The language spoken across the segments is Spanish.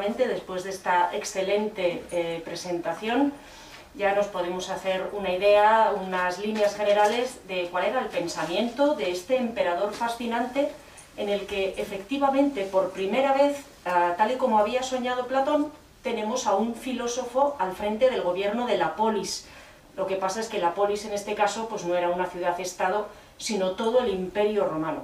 efectivamente, después de esta excelente eh, presentación, ya nos podemos hacer una idea, unas líneas generales de cuál era el pensamiento de este emperador fascinante en el que efectivamente por primera vez, ah, tal y como había soñado Platón, tenemos a un filósofo al frente del gobierno de la polis. Lo que pasa es que la polis en este caso pues no era una ciudad-estado, sino todo el imperio romano.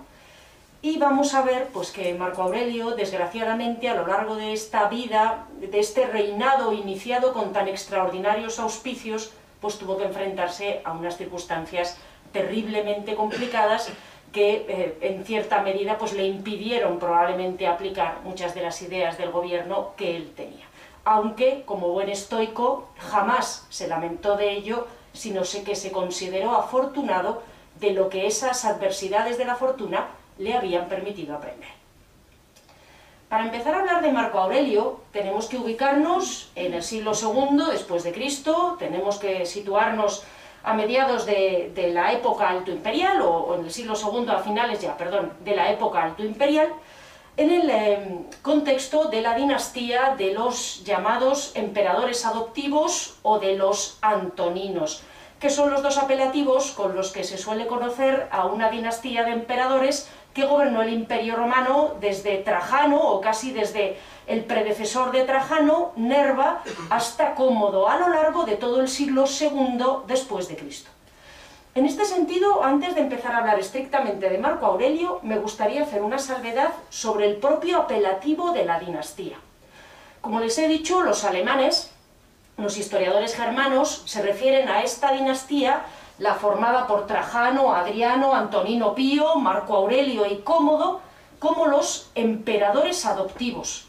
Y vamos a ver pues, que Marco Aurelio, desgraciadamente, a lo largo de esta vida, de este reinado iniciado con tan extraordinarios auspicios, pues tuvo que enfrentarse a unas circunstancias terriblemente complicadas que eh, en cierta medida pues, le impidieron probablemente aplicar muchas de las ideas del gobierno que él tenía. Aunque, como buen estoico, jamás se lamentó de ello, sino que se consideró afortunado de lo que esas adversidades de la fortuna le habían permitido aprender. Para empezar a hablar de Marco Aurelio, tenemos que ubicarnos en el siglo II después de Cristo, tenemos que situarnos a mediados de, la época alto imperial, o, en el siglo II a finales ya, perdón, de la época alto imperial, en el em, contexto de la dinastía de los llamados emperadores adoptivos o de los antoninos, que son los dos apelativos con los que se suele conocer a una dinastía de emperadores que gobernó el Imperio Romano desde Trajano, o casi desde el predecesor de Trajano, Nerva, hasta Cómodo, a lo largo de todo el siglo II después de Cristo. En este sentido, antes de empezar a hablar estrictamente de Marco Aurelio, me gustaría hacer una salvedad sobre el propio apelativo de la dinastía. Como les he dicho, los alemanes, los historiadores germanos, se refieren a esta dinastía la formada por Trajano, Adriano, Antonino Pío, Marco Aurelio y Cómodo, como los emperadores adoptivos.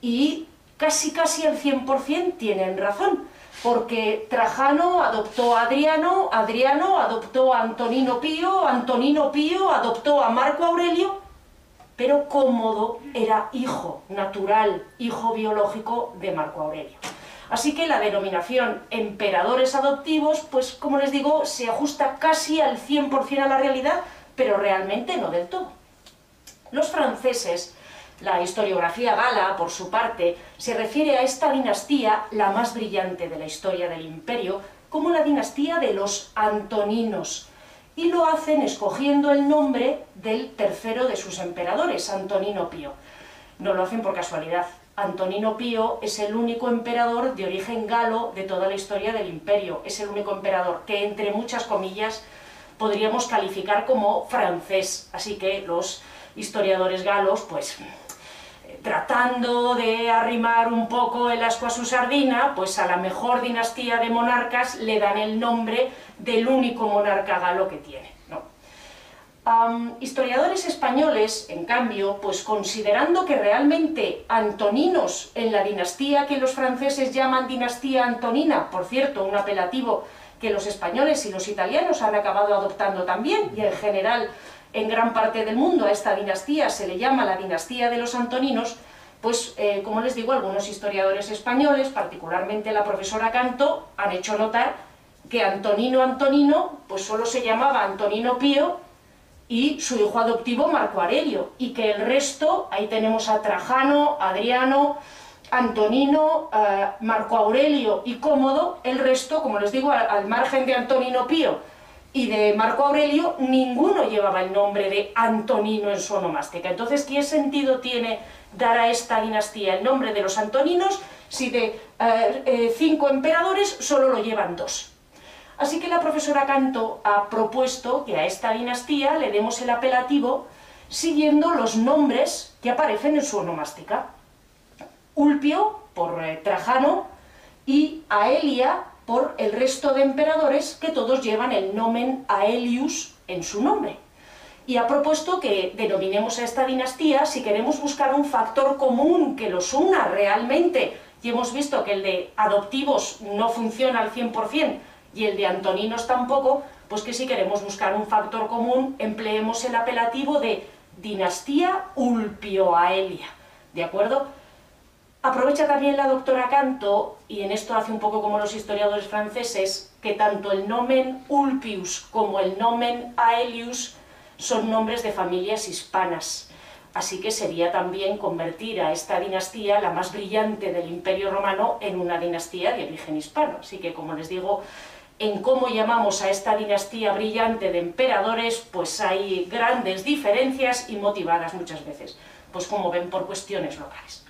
Y casi casi el 100% tienen razón, porque Trajano adoptó a Adriano, Adriano adoptó a Antonino Pío, Antonino Pío adoptó a Marco Aurelio, pero Cómodo era hijo natural, hijo biológico de Marco Aurelio. Así que la denominación emperadores adoptivos, pues como les digo, se ajusta casi al 100% a la realidad, pero realmente no del todo. Los franceses, la historiografía gala, por su parte, se refiere a esta dinastía, la más brillante de la historia del imperio, como la dinastía de los Antoninos, y lo hacen escogiendo el nombre del tercero de sus emperadores, Antonino Pío. No lo hacen por casualidad, Antonino Pío es el único emperador de origen galo de toda la historia del imperio, es el único emperador que entre muchas comillas podríamos calificar como francés, así que los historiadores galos pues tratando de arrimar un poco el asco a su sardina, pues a la mejor dinastía de monarcas le dan el nombre del único monarca galo que tiene historiadores españoles, en cambio, pues considerando que realmente antoninos en la dinastía que los franceses llaman dinastía antonina, por cierto, un apelativo que los españoles y los italianos han acabado adoptando también, y en general en gran parte del mundo a esta dinastía se le llama la dinastía de los antoninos, pues eh, como les digo, algunos historiadores españoles, particularmente la profesora Canto, han hecho notar que Antonino Antonino, pues solo se llamaba Antonino Pío y su hijo adoptivo Marco Aurelio, y que el resto, ahí tenemos a Trajano, Adriano, Antonino, eh, Marco Aurelio y Cómodo, el resto, como les digo, al, margen de Antonino Pío y de Marco Aurelio, ninguno llevaba el nombre de Antonino en su onomástica. Entonces, ¿qué sentido tiene dar a esta dinastía el nombre de los Antoninos si de eh, eh, cinco emperadores solo lo llevan dos? Así que la profesora Canto ha propuesto que a esta dinastía le demos el apelativo siguiendo los nombres que aparecen en su onomástica. Ulpio, por eh, Trajano, y Aelia, por el resto de emperadores que todos llevan el nomen Aelius en su nombre. Y ha propuesto que denominemos a esta dinastía si queremos buscar un factor común que los una realmente, y hemos visto que el de adoptivos no funciona al 100%, y el de Antoninos tampoco, pues que si queremos buscar un factor común, empleemos el apelativo de dinastía Ulpioaelia, ¿de acuerdo? Aprovecha también la doctora Canto, y en esto hace un poco como los historiadores franceses, que tanto el nomen Ulpius como el nomen Aelius son nombres de familias hispanas. así que sería también convertir a esta dinastía, la más brillante del Imperio Romano, en una dinastía de origen hispano. Así que, como les digo, en cómo llamamos a esta dinastía brillante de emperadores, pues hay grandes diferencias y motivadas muchas veces, pues como ven, por cuestiones locales.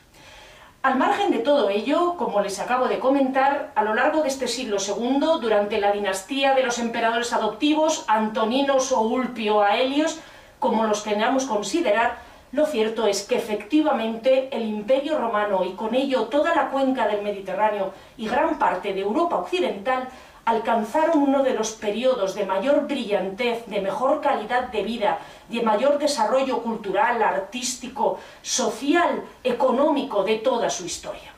Al margen de todo ello, como les acabo de comentar, a lo largo de este siglo II, durante la dinastía de los emperadores adoptivos, Antoninos o Ulpio Aelios, como los queramos considerar, lo cierto es que efectivamente el Imperio Romano y con ello toda la cuenca del Mediterráneo y gran parte de Europa occidental alcanzaron uno de los periodos de mayor brillantez, de mejor calidad de vida, de mayor desarrollo cultural, artístico, social, económico de toda su historia.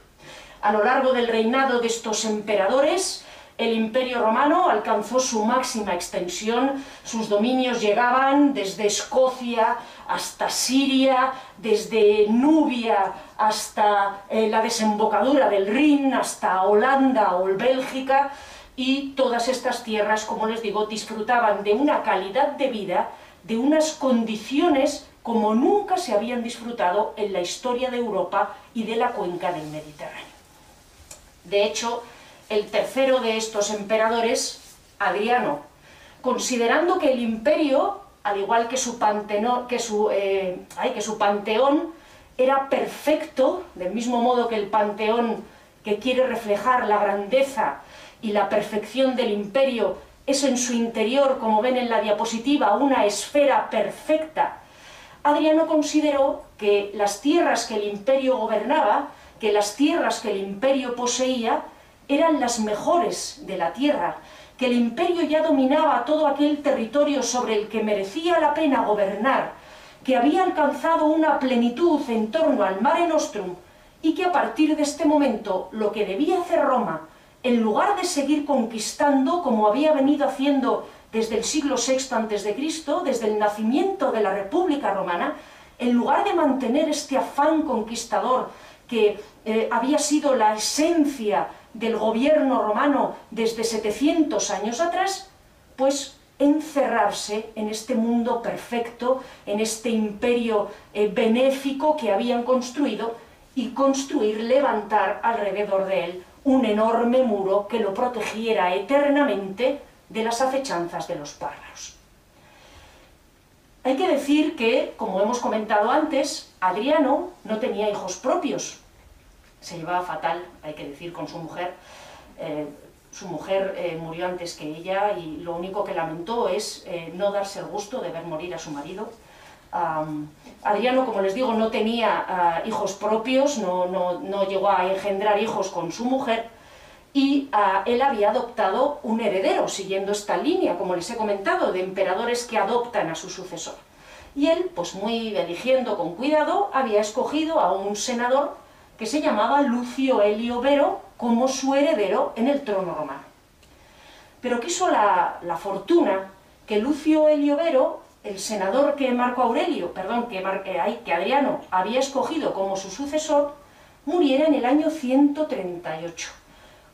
A lo largo del reinado de estos emperadores, el Imperio Romano alcanzó su máxima extensión, sus dominios llegaban desde Escocia hasta Siria, desde Nubia hasta eh, la desembocadura del Rin, hasta Holanda o Bélgica, y todas estas tierras, como les digo, disfrutaban de una calidad de vida, de unas condiciones como nunca se habían disfrutado en la historia de Europa y de la cuenca del Mediterráneo. De hecho, el tercero de estos emperadores, Adriano, considerando que el imperio, al igual que su, eh, que su panteón, era perfecto, del mismo modo que el panteón que quiere reflejar la grandeza y la perfección del imperio es en su interior, como ven en la diapositiva, una esfera perfecta, Adriano consideró que las tierras que el imperio gobernaba, que las tierras que el imperio poseía, eran las mejores de la tierra, que el imperio ya dominaba todo aquel territorio sobre el que merecía la pena gobernar, que había alcanzado una plenitud en torno al Mare Nostrum y que a partir de este momento lo que debía hacer Roma en lugar de seguir conquistando como había venido haciendo desde el siglo VI a.C., desde el nacimiento de la República Romana, en lugar de mantener este afán conquistador que eh, había sido la esencia del gobierno romano desde 700 años atrás, pues encerrarse en este mundo perfecto, en este imperio eh, benéfico que habían construido y construir, levantar alrededor de él un enorme muro que lo protegiera eternamente de las acechanzas de los bárbaros. Hay que decir que, como hemos comentado antes, Adriano no tenía hijos propios. Se llevaba fatal, hay que decir, con su mujer. Eh, su mujer eh, murió antes que ella y lo único que lamentó es eh, no darse el gusto de ver morir a su marido. Adriano, como les digo, no tenía ah, hijos propios, no, llegó a engendrar hijos con su mujer, y ah, él había adoptado un heredero, siguiendo esta línea, como les he comentado, de emperadores que adoptan a su sucesor. Y él, pues muy eligiendo con cuidado, había escogido a un senador que se llamaba Lucio Helio Vero como su heredero en el trono romano. Pero quiso la, la fortuna que Lucio Helio Vero el senador que Marco Aurelio, perdón, que, eh, que Adriano había escogido como su sucesor, muriera en el año 138.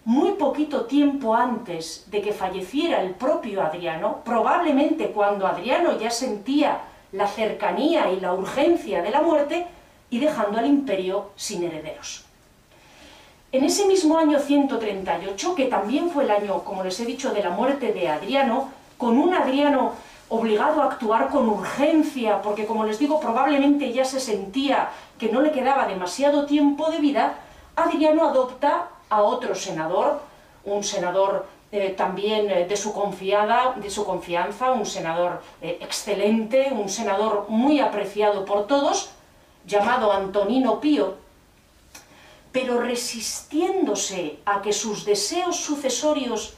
Muy poquito tiempo antes de que falleciera el propio Adriano, probablemente cuando Adriano ya sentía la cercanía y la urgencia de la muerte, y dejando al imperio sin herederos. En ese mismo año 138, que también fue el año, como les he dicho, de la muerte de Adriano, con un Adriano obligado a actuar con urgencia, porque como les digo, probablemente ya se sentía que no le quedaba demasiado tiempo de vida, Adriano adopta a otro senador, un senador eh, también eh, de, su confiada, de su confianza, un senador eh, excelente, un senador muy apreciado por todos, llamado Antonino Pío, pero resistiéndose a que sus deseos sucesorios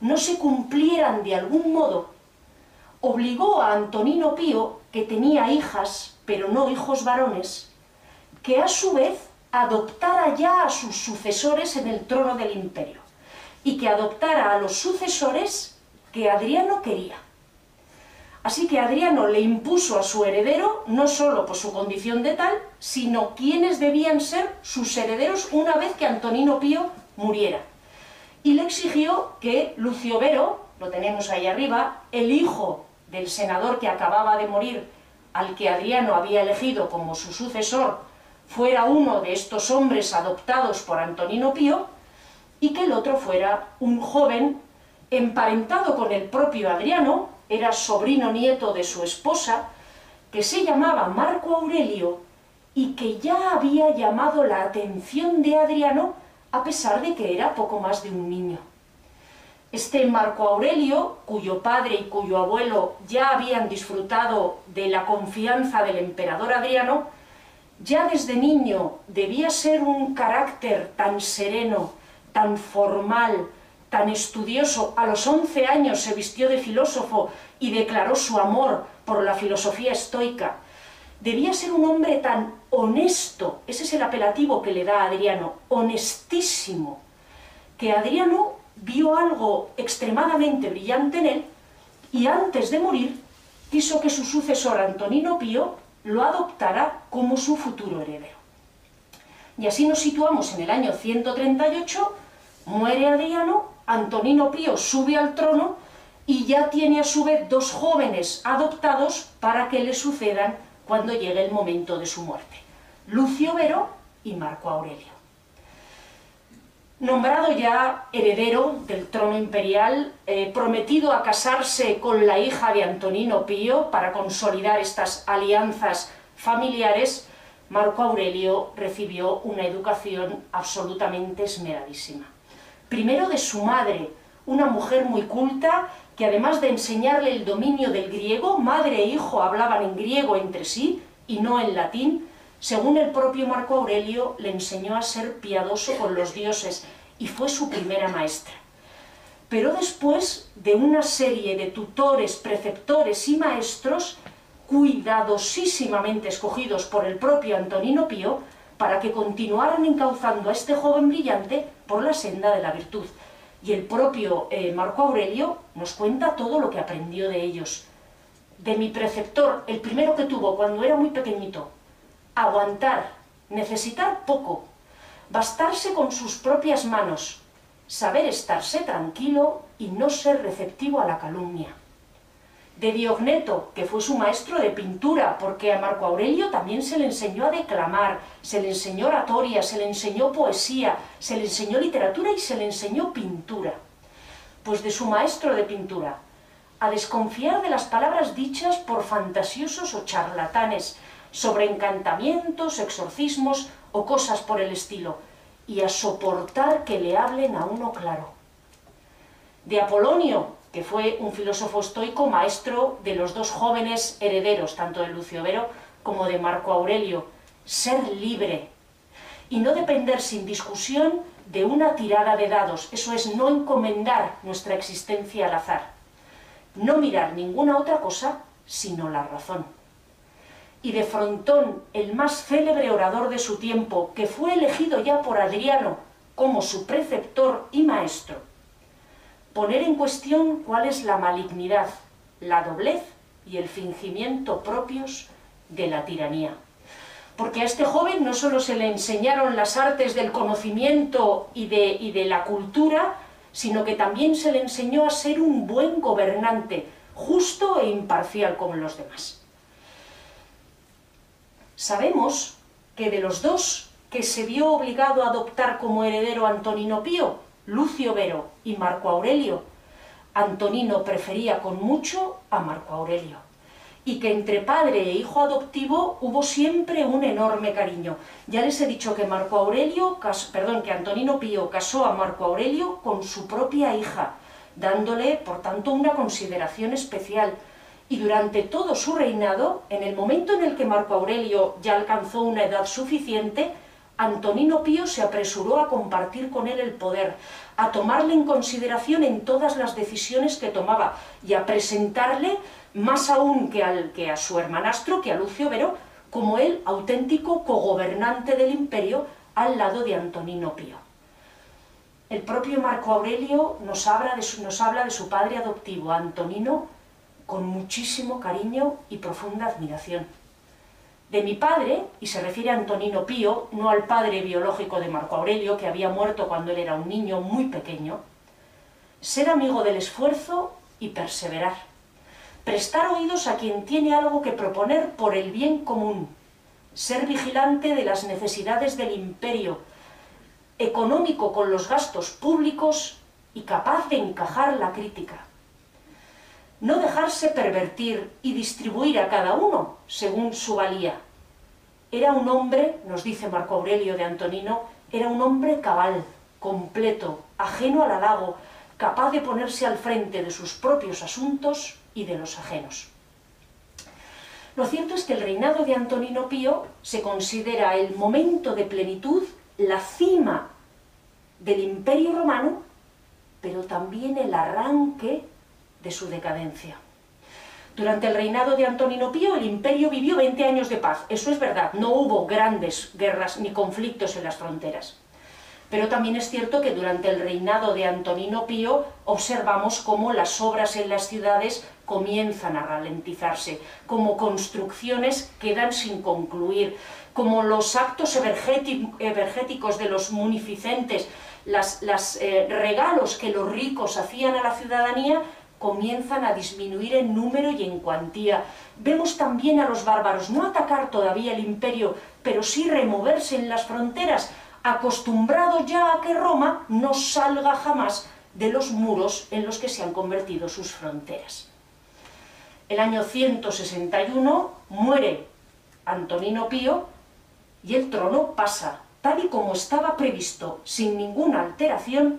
no se cumplieran de algún modo, obligó a Antonino Pío, que tenía hijas, pero no hijos varones, que a su vez adoptara ya a sus sucesores en el trono del imperio, y que adoptara a los sucesores que Adriano quería. Así que Adriano le impuso a su heredero, no solo por su condición de tal, sino quienes debían ser sus herederos una vez que Antonino Pío muriera. Y le exigió que Lucio Vero, lo tenemos ahí arriba, el hijo del senador que acababa de morir al que Adriano había elegido como su sucesor fuera uno de estos hombres adoptados por Antonino Pío y que el otro fuera un joven emparentado con el propio Adriano, era sobrino nieto de su esposa, que se llamaba Marco Aurelio y que ya había llamado la atención de Adriano a pesar de que era poco más de un niño. Este Marco Aurelio, cuyo padre y cuyo abuelo ya habían disfrutado de la confianza del emperador Adriano, ya desde niño debía ser un carácter tan sereno, tan formal, tan estudioso. A los 11 años se vistió de filósofo y declaró su amor por la filosofía estoica. Debía ser un hombre tan honesto, ese es el apelativo que le da Adriano, honestísimo, que Adriano vio algo extremadamente brillante en él y antes de morir quiso que su sucesor Antonino Pío lo adoptara como su futuro heredero. Y así nos situamos en el año 138, muere Adriano, Antonino Pío sube al trono y ya tiene a su vez dos jóvenes adoptados para que le sucedan cuando llegue el momento de su muerte, Lucio Vero y Marco Aurelio. Nombrado ya heredero del trono imperial, eh, prometido a casarse con la hija de Antonino Pío para consolidar estas alianzas familiares, Marco Aurelio recibió una educación absolutamente esmeradísima. Primero de su madre, una mujer muy culta, que además de enseñarle el dominio del griego, madre e hijo hablaban en griego entre sí y no en latín, según el propio Marco Aurelio, le enseñó a ser piadoso con los dioses y fue su primera maestra. Pero después de una serie de tutores, preceptores y maestros, cuidadosísimamente escogidos por el propio Antonino Pío, para que continuaran encauzando a este joven brillante por la senda de la virtud. Y el propio eh, Marco Aurelio nos cuenta todo lo que aprendió de ellos. De mi preceptor, el primero que tuvo cuando era muy pequeñito, aguantar, necesitar poco, bastarse con sus propias manos, saber estarse tranquilo y no ser receptivo a la calumnia. De Diogneto, que fue su maestro de pintura, porque a Marco Aurelio también se le enseñó a declamar, se le enseñó oratoria, se le enseñó poesía, se le enseñó literatura y se le enseñó pintura. Pues de su maestro de pintura, a desconfiar de las palabras dichas por fantasiosos o charlatanes, sobre encantamientos, exorcismos o cosas por el estilo, y a soportar que le hablen a uno claro. De Apolonio, que fue un filósofo estoico maestro de los dos jóvenes herederos, tanto de Lucio Vero como de Marco Aurelio, ser libre y no depender sin discusión de una tirada de dados, eso es no encomendar nuestra existencia al azar, no mirar ninguna otra cosa sino la razón y de Frontón, el más célebre orador de su tiempo, que fue elegido ya por Adriano como su preceptor y maestro, poner en cuestión cuál es la malignidad, la doblez y el fingimiento propios de la tiranía. Porque a este joven no solo se le enseñaron las artes del conocimiento y de, y de la cultura, sino que también se le enseñó a ser un buen gobernante, justo e imparcial como los demás. Sabemos que de los dos que se vio obligado a adoptar como heredero Antonino Pío, Lucio Vero y Marco Aurelio, Antonino prefería con mucho a Marco Aurelio y que entre padre e hijo adoptivo hubo siempre un enorme cariño. Ya les he dicho que Marco Aurelio, perdón, que Antonino Pío casó a Marco Aurelio con su propia hija, dándole, por tanto, una consideración especial y durante todo su reinado, en el momento en el que Marco Aurelio ya alcanzó una edad suficiente, Antonino Pío se apresuró a compartir con él el poder, a tomarle en consideración en todas las decisiones que tomaba y a presentarle, más aún que, al, que a su hermanastro, que a Lucio Vero, como el auténtico cogobernante del imperio al lado de Antonino Pío. El propio Marco Aurelio nos habla de su, nos habla de su padre adoptivo, Antonino con muchísimo cariño y profunda admiración. De mi padre, y se refiere a Antonino Pío, no al padre biológico de Marco Aurelio, que había muerto cuando él era un niño muy pequeño, ser amigo del esfuerzo y perseverar, prestar oídos a quien tiene algo que proponer por el bien común, ser vigilante de las necesidades del imperio, económico con los gastos públicos y capaz de encajar la crítica. No dejarse pervertir y distribuir a cada uno según su valía. Era un hombre, nos dice Marco Aurelio de Antonino, era un hombre cabal, completo, ajeno al halago, capaz de ponerse al frente de sus propios asuntos y de los ajenos. Lo cierto es que el reinado de Antonino Pío se considera el momento de plenitud, la cima del imperio romano, pero también el arranque de su decadencia. Durante el reinado de Antonino Pío el imperio vivió 20 años de paz, eso es verdad, no hubo grandes guerras ni conflictos en las fronteras. Pero también es cierto que durante el reinado de Antonino Pío observamos cómo las obras en las ciudades comienzan a ralentizarse, como construcciones quedan sin concluir, como los actos evergéticos de los munificentes, los eh, regalos que los ricos hacían a la ciudadanía comienzan a disminuir en número y en cuantía. Vemos también a los bárbaros no atacar todavía el imperio, pero sí removerse en las fronteras, acostumbrados ya a que Roma no salga jamás de los muros en los que se han convertido sus fronteras. El año 161 muere Antonino Pío y el trono pasa, tal y como estaba previsto, sin ninguna alteración,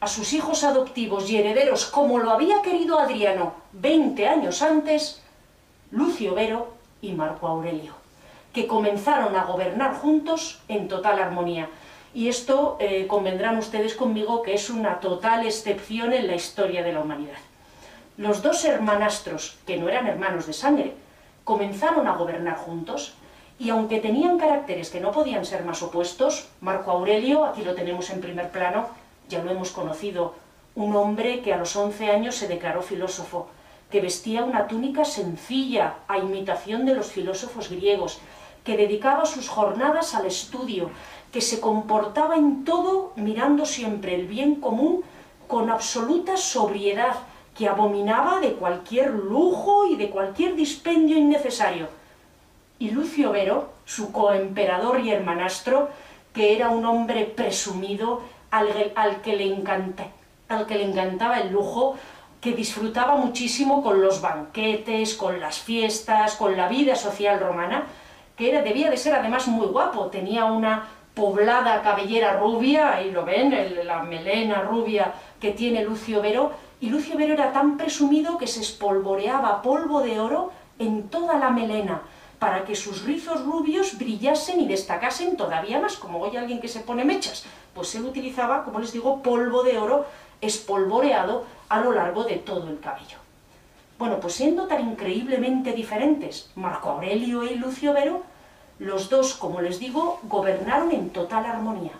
a sus hijos adoptivos y herederos, como lo había querido Adriano 20 años antes, Lucio Vero y Marco Aurelio que comenzaron a gobernar juntos en total armonía. Y esto eh, convendrán ustedes conmigo que es una total excepción en la historia de la humanidad. Los dos hermanastros, que no eran hermanos de sangre, comenzaron a gobernar juntos y aunque tenían caracteres que no podían ser más opuestos, Marco Aurelio, aquí lo tenemos en primer plano, ya lo hemos conocido, un hombre que a los 11 años se declaró filósofo, que vestía una túnica sencilla a imitación de los filósofos griegos, que dedicaba sus jornadas al estudio, que se comportaba en todo mirando siempre el bien común con absoluta sobriedad, que abominaba de cualquier lujo y de cualquier dispendio innecesario. Y Lucio Vero, su coemperador y hermanastro, que era un hombre presumido, al, que le encantaba el lujo, que disfrutaba muchísimo con los banquetes, con las fiestas, con la vida social romana, que era, debía de ser además muy guapo, tenía una poblada cabellera rubia, ahí lo ven, la melena rubia que tiene Lucio Vero, y Lucio Vero era tan presumido que se espolvoreaba polvo de oro en toda la melena, para que sus rizos rubios brillasen y destacasen todavía más, como hoy alguien que se pone mechas, pues él utilizaba, como les digo, polvo de oro espolvoreado a lo largo de todo el cabello. Bueno, pues siendo tan increíblemente diferentes Marco Aurelio y Lucio Vero, los dos, como les digo, gobernaron en total armonía.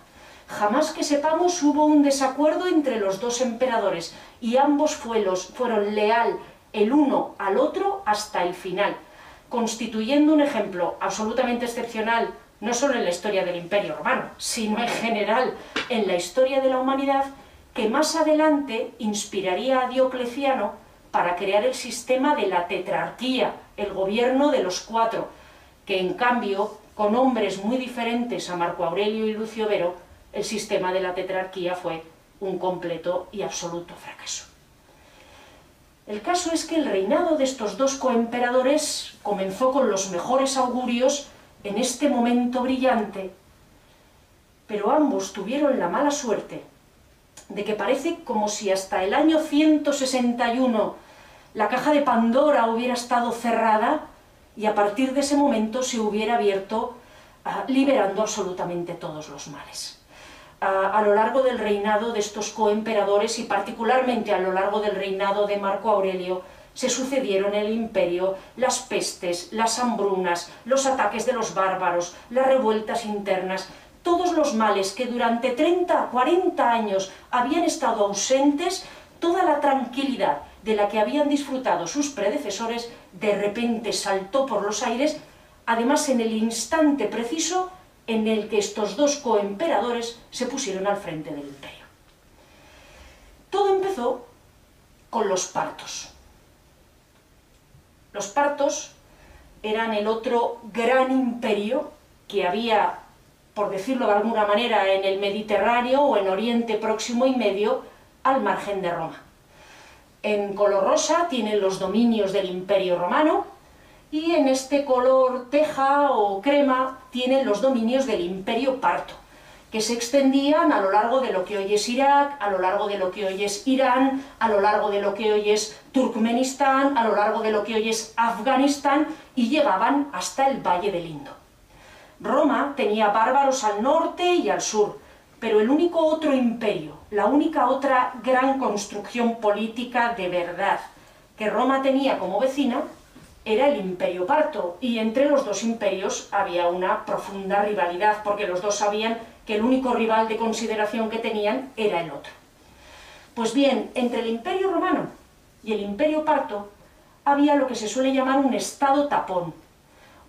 Jamás que sepamos hubo un desacuerdo entre los dos emperadores y ambos fueron leal el uno al otro hasta el final, constituyendo un ejemplo absolutamente excepcional no solo en la historia del Imperio Romano, sino en general en la historia de la humanidad, que más adelante inspiraría a Diocleciano para crear el sistema de la tetrarquía, el gobierno de los cuatro, que en cambio, con hombres muy diferentes a Marco Aurelio y Lucio Vero, el sistema de la tetrarquía fue un completo y absoluto fracaso. El caso es que el reinado de estos dos coemperadores comenzó con los mejores augurios en este momento brillante, pero ambos tuvieron la mala suerte de que parece como si hasta el año 161 la caja de Pandora hubiera estado cerrada y a partir de ese momento se hubiera abierto ah, liberando absolutamente todos los males. Ah, a lo largo del reinado de estos coemperadores y particularmente a lo largo del reinado de Marco Aurelio se sucedieron el imperio las pestes, las hambrunas, los ataques de los bárbaros, las revueltas internas, todos los males que durante 30, 40 años habían estado ausentes, toda la tranquilidad de la que habían disfrutado sus predecesores, de repente saltó por los aires, además en el instante preciso en el que estos dos coemperadores se pusieron al frente del imperio. Todo empezó con los partos. Los partos eran el otro gran imperio que había, por decirlo de alguna manera, en el Mediterráneo o en Oriente Próximo y Medio, al margen de Roma. En color rosa tienen los dominios del Imperio Romano y en este color teja o crema tienen los dominios del Imperio Parto, que se extendían a lo largo de lo que hoy es Irak, a lo largo de lo que hoy es Irán, a lo largo de lo que hoy es Turkmenistán, a lo largo de lo que hoy es Afganistán y llegaban hasta el Valle del Indo. Roma tenía bárbaros al norte y al sur, pero el único otro imperio, la única otra gran construcción política de verdad que Roma tenía como vecina era el imperio parto, y entre los dos imperios había una profunda rivalidad, porque los dos sabían que el único rival de consideración que tenían era el otro. Pues bien, entre el imperio romano y el imperio parto había lo que se suele llamar un estado tapón,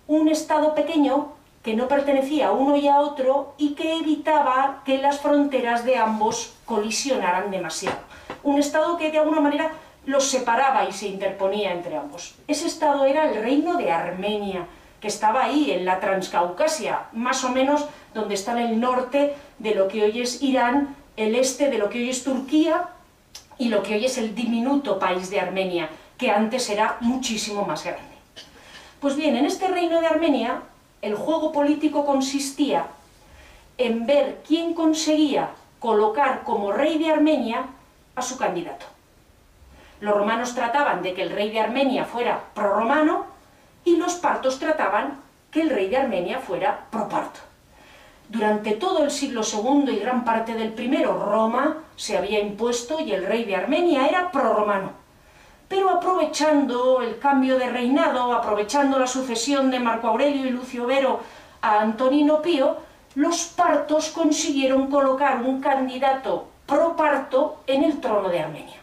un estado pequeño que no pertenecía a uno y a otro y que evitaba que las fronteras de ambos colisionaran demasiado. Un Estado que de alguna manera los separaba y se interponía entre ambos. Ese Estado era el reino de Armenia, que estaba ahí, en la Transcaucasia, más o menos donde está el norte de lo que hoy es Irán, el este de lo que hoy es Turquía y lo que hoy es el diminuto país de Armenia, que antes era muchísimo más grande. Pues bien, en este reino de Armenia el juego político consistía en ver quién conseguía colocar como rey de Armenia a su candidato. Los romanos trataban de que el rey de Armenia fuera prorromano y los partos trataban que el rey de Armenia fuera proparto. Durante todo el siglo II y gran parte del primero, Roma se había impuesto y el rey de Armenia era prorromano pero aprovechando el cambio de reinado, aprovechando la sucesión de Marco Aurelio y Lucio Vero a Antonino Pío, los partos consiguieron colocar un candidato pro parto en el trono de Armenia.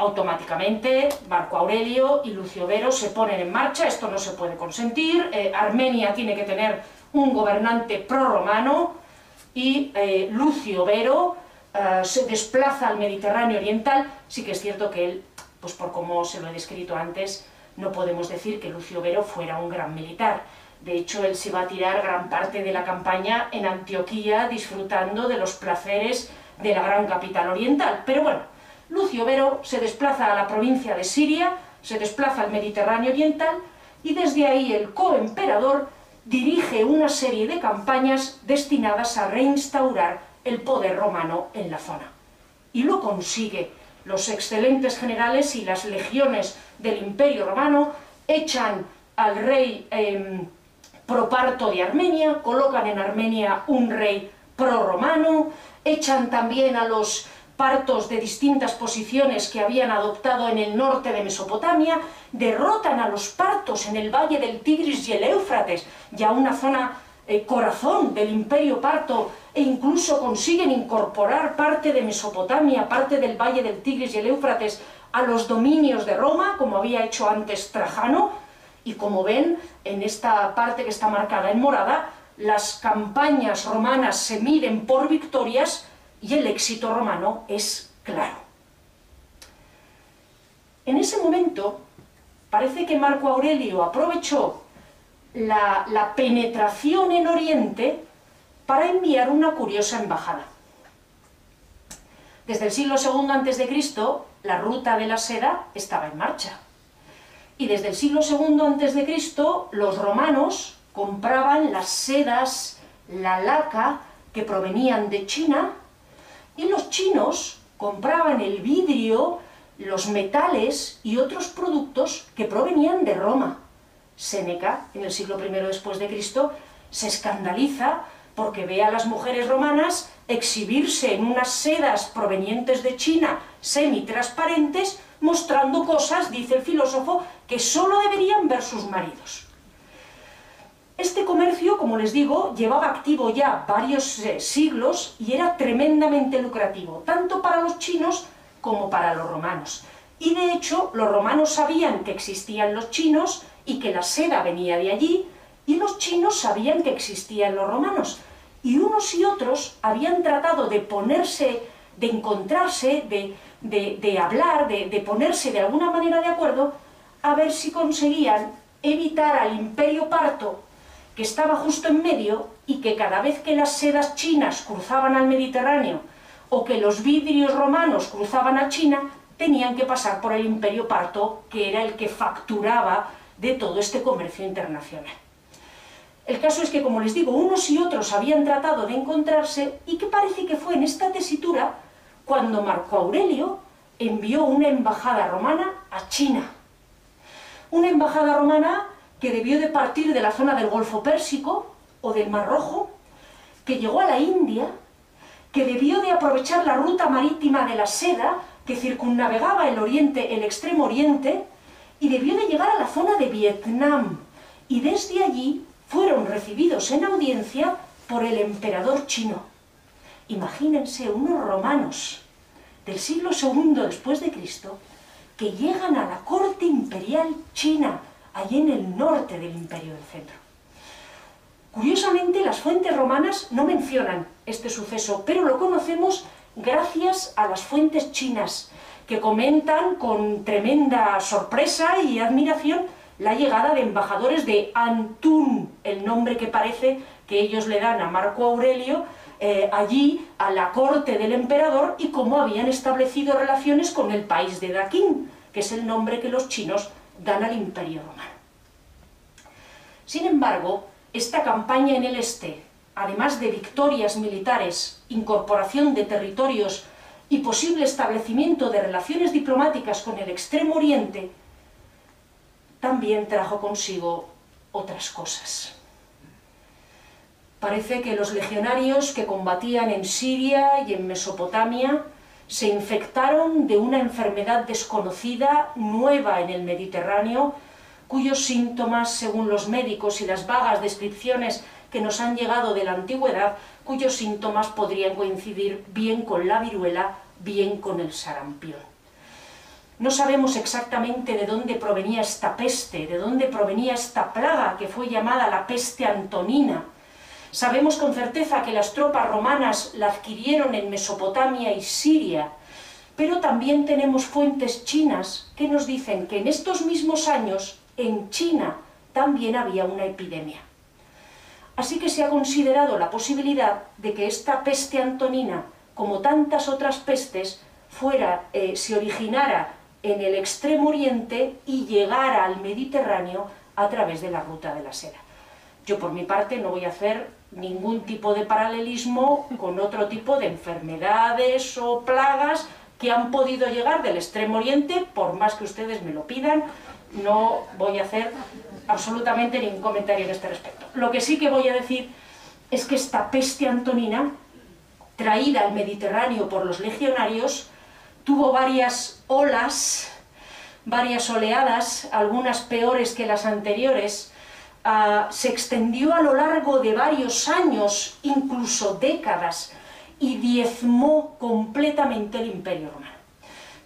Automáticamente Marco Aurelio y Lucio Vero se ponen en marcha, esto no se puede consentir, eh, Armenia tiene que tener un gobernante pro-romano y eh, Lucio Vero eh, se desplaza al Mediterráneo Oriental, sí que es cierto que él pues por como se lo he descrito antes, no podemos decir que Lucio Vero fuera un gran militar. De hecho, él se va a tirar gran parte de la campaña en Antioquía, disfrutando de los placeres de la gran capital oriental. Pero bueno, Lucio Vero se desplaza a la provincia de Siria, se desplaza al Mediterráneo oriental, y desde ahí el coemperador dirige una serie de campañas destinadas a reinstaurar el poder romano en la zona. Y lo consigue los excelentes generales y las legiones del Imperio Romano echan al rey eh, proparto de Armenia, colocan en Armenia un rey pro-romano, echan también a los partos de distintas posiciones que habían adoptado en el norte de Mesopotamia, derrotan a los partos en el valle del Tigris y el Éufrates, ya una zona eh, corazón del imperio parto e incluso consiguen incorporar parte de Mesopotamia, parte del valle del Tigris y el Éufrates a los dominios de Roma, como había hecho antes Trajano, y como ven, en esta parte que está marcada en morada, las campañas romanas se miden por victorias y el éxito romano es claro. En ese momento, parece que Marco Aurelio aprovechó la, penetración en Oriente para enviar una curiosa embajada. Desde el siglo II a.C., la ruta de la seda estaba en marcha. Y desde el siglo II a.C., los romanos compraban las sedas, la laca, que provenían de China, y los chinos compraban el vidrio, los metales y otros productos que provenían de Roma. Séneca, en el siglo I después de Cristo, se escandaliza porque ve a las mujeres romanas exhibirse en unas sedas provenientes de China, semi-transparentes, mostrando cosas, dice el filósofo, que sólo deberían ver sus maridos. Este comercio, como les digo, llevaba activo ya varios eh, siglos y era tremendamente lucrativo, tanto para los chinos como para los romanos. Y de hecho, los romanos sabían que existían los chinos y que la seda venía de allí, y los chinos sabían que existían los romanos, y unos y otros habían tratado de ponerse, de encontrarse, de, hablar, de, de ponerse de alguna manera de acuerdo a ver si conseguían evitar al imperio parto, que estaba justo en medio, y que cada vez que las sedas chinas cruzaban al Mediterráneo, o que los vidrios romanos cruzaban a China, tenían que pasar por el imperio parto, que era el que facturaba de todo este comercio internacional. El caso es que, como les digo, unos y otros habían tratado de encontrarse y que parece que fue en esta tesitura cuando Marco Aurelio envió una embajada romana a China. Una embajada romana que debió de partir de la zona del Golfo Pérsico o del Mar Rojo, que llegó a la India, que debió de aprovechar la ruta marítima de la seda que circunnavegaba el oriente, el extremo oriente, y debió de llegar a la zona de Vietnam, y desde allí fueron recibidos en audiencia por el emperador chino. Imagínense unos romanos del siglo II después de Cristo que llegan a la corte imperial china, allí en el norte del imperio del centro. Curiosamente, las fuentes romanas no mencionan este suceso, pero lo conocemos gracias a las fuentes chinas, que comentan con tremenda sorpresa y admiración la llegada de embajadores de Antún, el nombre que parece que ellos le dan a Marco Aurelio, eh, allí a la corte del emperador y cómo habían establecido relaciones con el país de Daquín, que es el nombre que los chinos dan al imperio romano. Sin embargo, esta campaña en el este, además de victorias militares, incorporación de territorios y posible establecimiento de relaciones diplomáticas con el Extremo Oriente, también trajo consigo otras cosas. Parece que los legionarios que combatían en Siria y en Mesopotamia se infectaron de una enfermedad desconocida, nueva en el Mediterráneo, cuyos síntomas, según los médicos y las vagas descripciones que nos han llegado de la antigüedad, cuyos síntomas podrían coincidir bien con la viruela, bien con el sarampión. No sabemos exactamente de dónde provenía esta peste, de dónde provenía esta plaga que fue llamada la peste antonina. Sabemos con certeza que las tropas romanas la adquirieron en Mesopotamia y Siria, pero también tenemos fuentes chinas que nos dicen que en estos mismos años en China también había una epidemia. Así que se ha considerado la posibilidad de que esta peste antonina, como tantas otras pestes, fuera, eh, se originara en el extremo oriente y llegara al Mediterráneo a través de la ruta de la seda. Yo por mi parte no voy a hacer ningún tipo de paralelismo con otro tipo de enfermedades o plagas que han podido llegar del extremo oriente, por más que ustedes me lo pidan, no voy a hacer absolutamente ningún comentario en este respecto. Lo que sí que voy a decir es que esta peste antonina, traída al Mediterráneo por los legionarios, tuvo varias olas, varias oleadas, algunas peores que las anteriores, ah, se extendió a lo largo de varios años, incluso décadas, y diezmó completamente el imperio romano.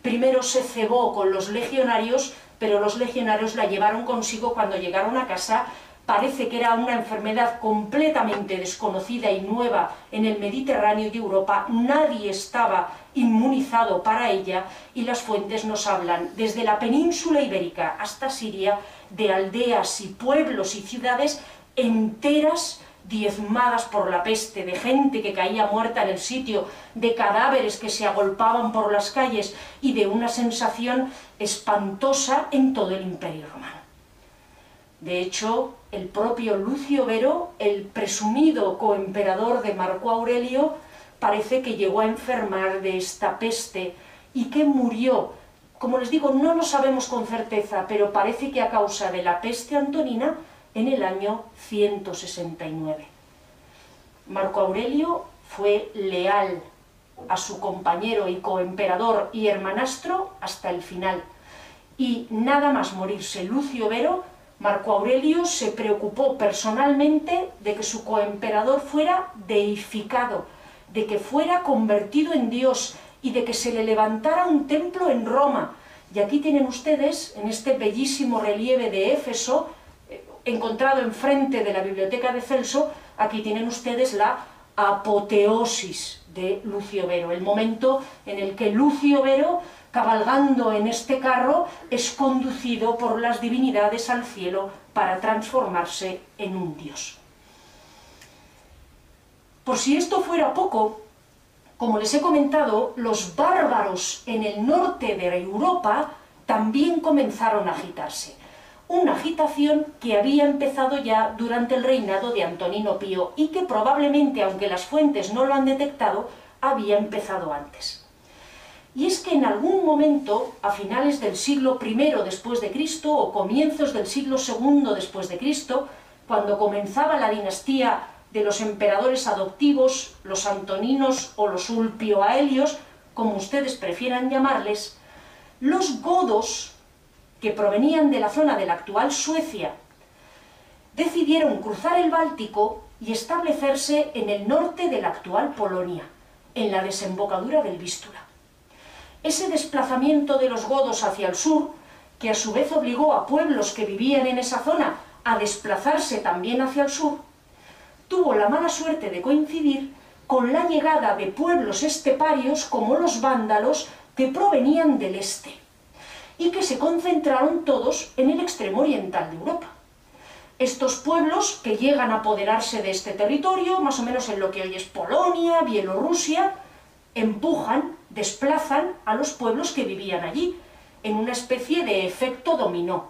Primero se cebó con los legionarios pero los legionarios la llevaron consigo cuando llegaron a casa. Parece que era una enfermedad completamente desconocida y nueva en el Mediterráneo y Europa. Nadie estaba inmunizado para ella y las fuentes nos hablan desde la península ibérica hasta Siria de aldeas y pueblos y ciudades enteras diezmadas por la peste, de gente que caía muerta en el sitio, de cadáveres que se agolpaban por las calles y de una sensación espantosa en todo el imperio romano. De hecho, el propio Lucio Vero, el presumido coemperador de Marco Aurelio, parece que llegó a enfermar de esta peste y que murió. Como les digo, no lo sabemos con certeza, pero parece que a causa de la peste antonina en el año 169. Marco Aurelio fue leal a su compañero y coemperador y hermanastro hasta el final. Y nada más morirse Lucio Vero, Marco Aurelio se preocupó personalmente de que su coemperador fuera deificado, de que fuera convertido en Dios y de que se le levantara un templo en Roma. Y aquí tienen ustedes, en este bellísimo relieve de Éfeso, encontrado enfrente de la biblioteca de Celso, aquí tienen ustedes la apoteosis de Lucio Vero, el momento en el que Lucio Vero, cabalgando en este carro, es conducido por las divinidades al cielo para transformarse en un dios. Por si esto fuera poco, como les he comentado, los bárbaros en el norte de Europa también comenzaron a agitarse. Una agitación que había empezado ya durante el reinado de Antonino Pío y que probablemente, aunque las fuentes no lo han detectado, había empezado antes. Y es que en algún momento, a finales del siglo I después de Cristo o comienzos del siglo II después de Cristo, cuando comenzaba la dinastía de los emperadores adoptivos, los antoninos o los ulpioaelios, como ustedes prefieran llamarles, los godos, que provenían de la zona de la actual Suecia, decidieron cruzar el Báltico y establecerse en el norte de la actual Polonia, en la desembocadura del Vístula. Ese desplazamiento de los godos hacia el sur, que a su vez obligó a pueblos que vivían en esa zona a desplazarse también hacia el sur, tuvo la mala suerte de coincidir con la llegada de pueblos esteparios como los vándalos que provenían del este y que se concentraron todos en el extremo oriental de Europa. Estos pueblos que llegan a apoderarse de este territorio, más o menos en lo que hoy es Polonia, Bielorrusia, empujan, desplazan a los pueblos que vivían allí, en una especie de efecto dominó,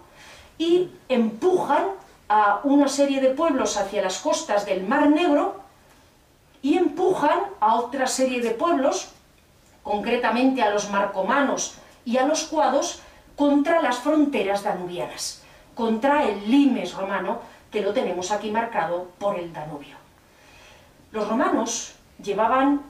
y empujan a una serie de pueblos hacia las costas del Mar Negro y empujan a otra serie de pueblos, concretamente a los marcomanos y a los cuados, contra las fronteras danubianas, contra el limes romano, que lo tenemos aquí marcado por el Danubio. Los romanos llevaban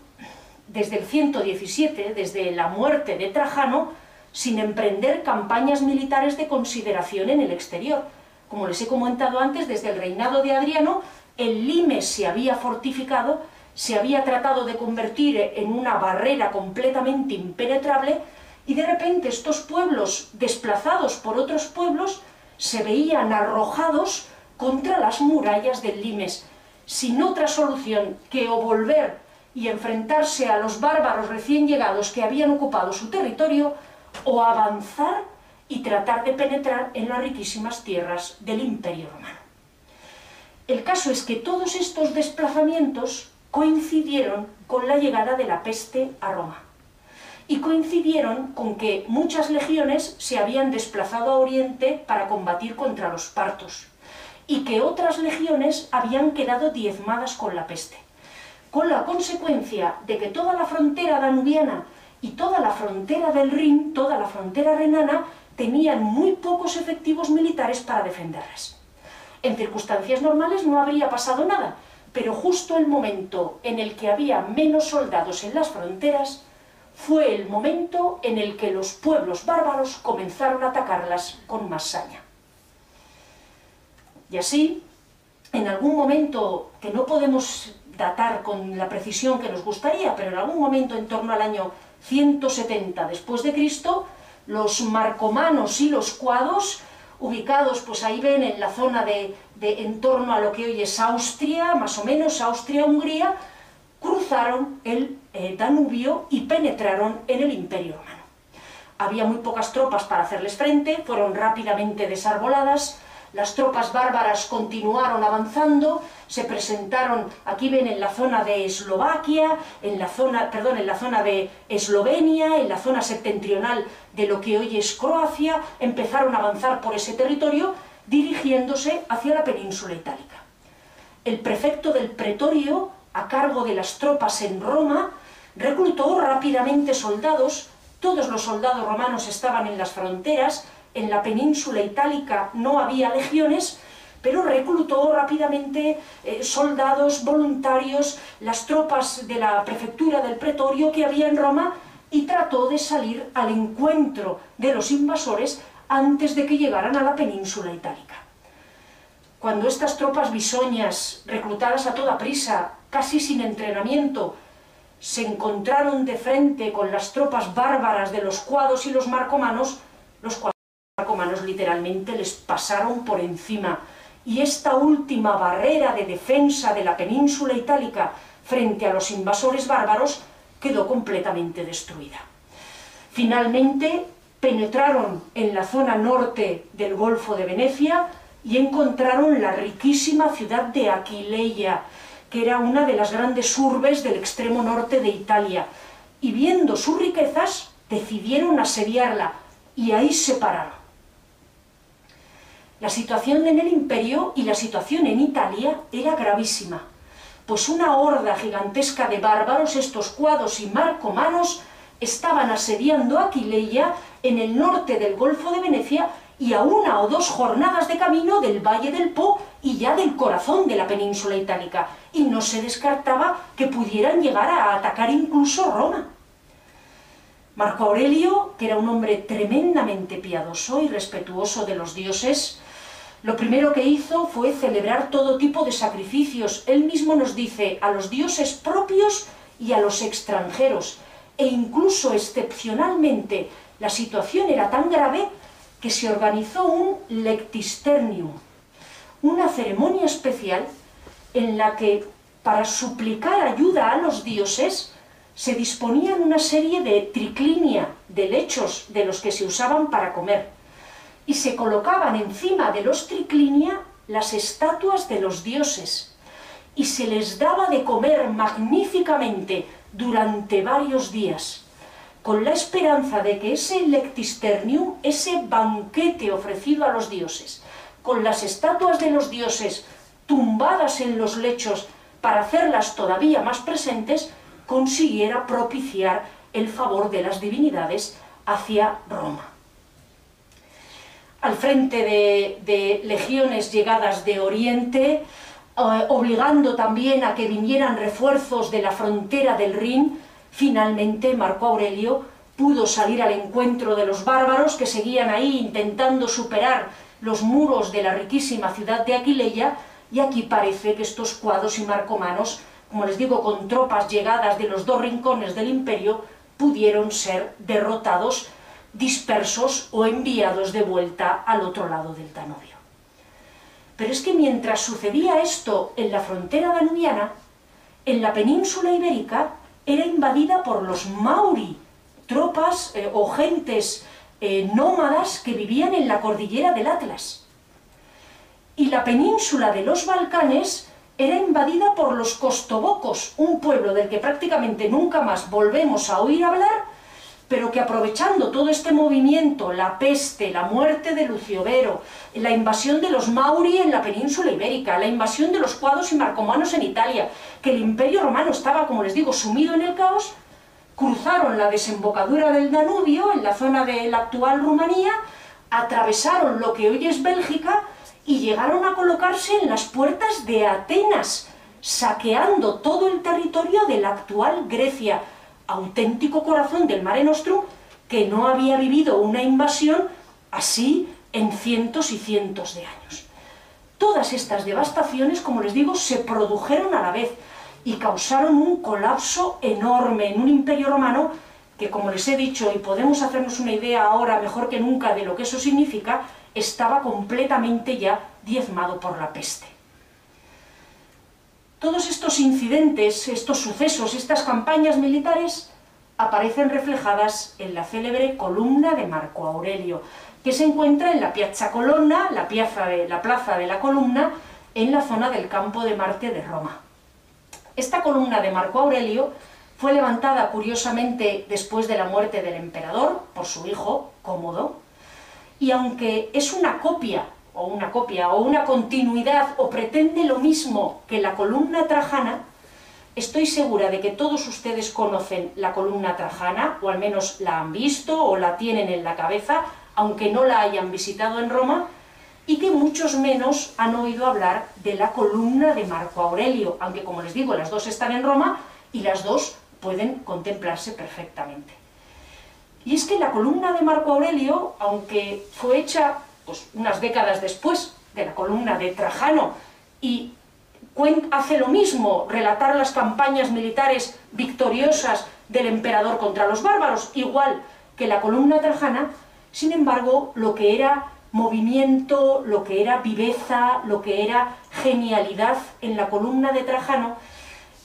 desde el 117, desde la muerte de Trajano, sin emprender campañas militares de consideración en el exterior, como les he comentado antes, desde el reinado de Adriano, el limes se había fortificado, se había tratado de convertir en una barrera completamente impenetrable, y de repente estos pueblos, desplazados por otros pueblos, se veían arrojados contra las murallas del limes, sin otra solución que o volver y enfrentarse a los bárbaros recién llegados que habían ocupado su territorio, o avanzar y tratar de penetrar en las riquísimas tierras del Imperio Romano. El caso es que todos estos desplazamientos coincidieron con la llegada de la peste a Roma y coincidieron con que muchas legiones se habían desplazado a Oriente para combatir contra los partos y que otras legiones habían quedado diezmadas con la peste, con la consecuencia de que toda la frontera danubiana y toda la frontera del Rin, toda la frontera renana, tenían muy pocos efectivos militares para defenderlas. En circunstancias normales no habría pasado nada, pero justo el momento en el que había menos soldados en las fronteras fue el momento en el que los pueblos bárbaros comenzaron a atacarlas con más saña. Y así, en algún momento que no podemos datar con la precisión que nos gustaría, pero en algún momento en torno al año 170 después de Cristo, los marcomanos y los cuados, ubicados, pues ahí ven, en la zona de, en torno a lo que hoy es Austria, más o menos Austria-Hungría, cruzaron el eh, Danubio y penetraron en el Imperio Romano. Había muy pocas tropas para hacerles frente, fueron rápidamente desarboladas, las tropas bárbaras continuaron avanzando, se presentaron, aquí ven, en la zona de Eslovaquia, en la zona, perdón, en la zona de Eslovenia, en la zona septentrional de lo que hoy es Croacia, empezaron a avanzar por ese territorio dirigiéndose hacia la península itálica. El prefecto del pretorio, a cargo de las tropas en Roma, reclutó rápidamente soldados, todos los soldados romanos estaban en las fronteras, en la península itálica no había legiones, pero reclutó rápidamente eh, soldados voluntarios, las tropas de la prefectura del pretorio que había en Roma, y trató de salir al encuentro de los invasores antes de que llegaran a la península itálica. Cuando estas tropas bisoñas, reclutadas a toda prisa, casi sin entrenamiento, se encontraron de frente con las tropas bárbaras de los cuados y los marcomanos, los marcomanos literalmente les pasaron por encima y esta última barrera de defensa de la península itálica frente a los invasores bárbaros quedó completamente destruida. Finalmente penetraron en la zona norte del Golfo de Venecia y encontraron la riquísima ciudad de Aquileia, que era una de las grandes urbes del extremo norte de Italia, y viendo sus riquezas decidieron asediarla y ahí se pararon. La situación en el imperio y la situación en Italia era gravísima, pues una horda gigantesca de bárbaros, estos cuados y marcomanos, estaban asediando Aquileia en el norte del Golfo de Venecia y a una o dos jornadas de camino del Valle del Po y ya del corazón de la península itálica, y no se descartaba que pudieran llegar a atacar incluso Roma. Marco Aurelio, que era un hombre tremendamente piadoso y respetuoso de los dioses, lo primero que hizo fue celebrar todo tipo de sacrificios. Él mismo nos dice a los dioses propios y a los extranjeros, e incluso excepcionalmente la situación era tan grave que se organizó un lectisternium, una ceremonia especial en la que, para suplicar ayuda a los dioses, se disponían una serie de triclinia, de lechos de los que se usaban para comer, y se colocaban encima de los triclinia las estatuas de los dioses, y se les daba de comer magníficamente durante varios días, con la esperanza de que ese lectisternium, ese banquete ofrecido a los dioses, con las estatuas de los dioses tumbadas en los lechos para hacerlas todavía más presentes, consiguiera propiciar el favor de las divinidades hacia Roma. Al frente de, legiones llegadas de Oriente, eh, obligando también a que vinieran refuerzos de la frontera del Rin, finalmente Marco Aurelio pudo salir al encuentro de los bárbaros que seguían ahí intentando superar los muros de la riquísima ciudad de Aquileia, y aquí parece que estos cuadros y marcomanos, como les digo, con tropas llegadas de los dos rincones del imperio, pudieron ser derrotados, dispersos o enviados de vuelta al otro lado del Danubio. Pero es que mientras sucedía esto en la frontera danubiana, en la península ibérica era invadida por los mauri, tropas eh, o gentes eh, nómadas que vivían en la cordillera del Atlas. Y la península de los Balcanes era invadida por los costobocos, un pueblo del que prácticamente nunca más volvemos a oír hablar, pero que aprovechando todo este movimiento, la peste, la muerte de Lucio Vero, la invasión de los Mauri en la península ibérica, la invasión de los cuadros y marcomanos en Italia, que el imperio romano estaba, como les digo, sumido en el caos, cruzaron la desembocadura del Danubio, en la zona de la actual Rumanía, atravesaron lo que hoy es Bélgica y llegaron a colocarse en las puertas de Atenas, saqueando todo el territorio de la actual Grecia, auténtico corazón del Mare Nostrum que no había vivido una invasión así en cientos y cientos de años. Todas estas devastaciones, como les digo, se produjeron a la vez y causaron un colapso enorme en un imperio romano que, como les he dicho, y podemos hacernos una idea ahora mejor que nunca de lo que eso significa, estaba completamente ya diezmado por la peste. Todos estos incidentes, estos sucesos, estas campañas militares aparecen reflejadas en la célebre columna de Marco Aurelio, que se encuentra en la Piazza Colonna, la plaza de la, columna, en la zona del campo de Marte de Roma. Esta columna de Marco Aurelio fue levantada curiosamente después de la muerte del emperador por su hijo Cómodo, y aunque es una copia o una copia o una continuidad o pretende lo mismo que la columna trajana, estoy segura de que todos ustedes conocen la columna trajana, o al menos la han visto o la tienen en la cabeza, aunque no la hayan visitado en Roma, y que muchos menos han oído hablar de la columna de Marco Aurelio, aunque como les digo, las dos están en Roma y las dos pueden contemplarse perfectamente. Y es que la columna de Marco Aurelio, aunque fue hecha pues, unas décadas después de la columna de Trajano, y hace lo mismo, relatar las campañas militares victoriosas del emperador contra los bárbaros, igual que la columna trajana, sin embargo, lo que era movimiento, lo que era viveza, lo que era genialidad en la columna de Trajano,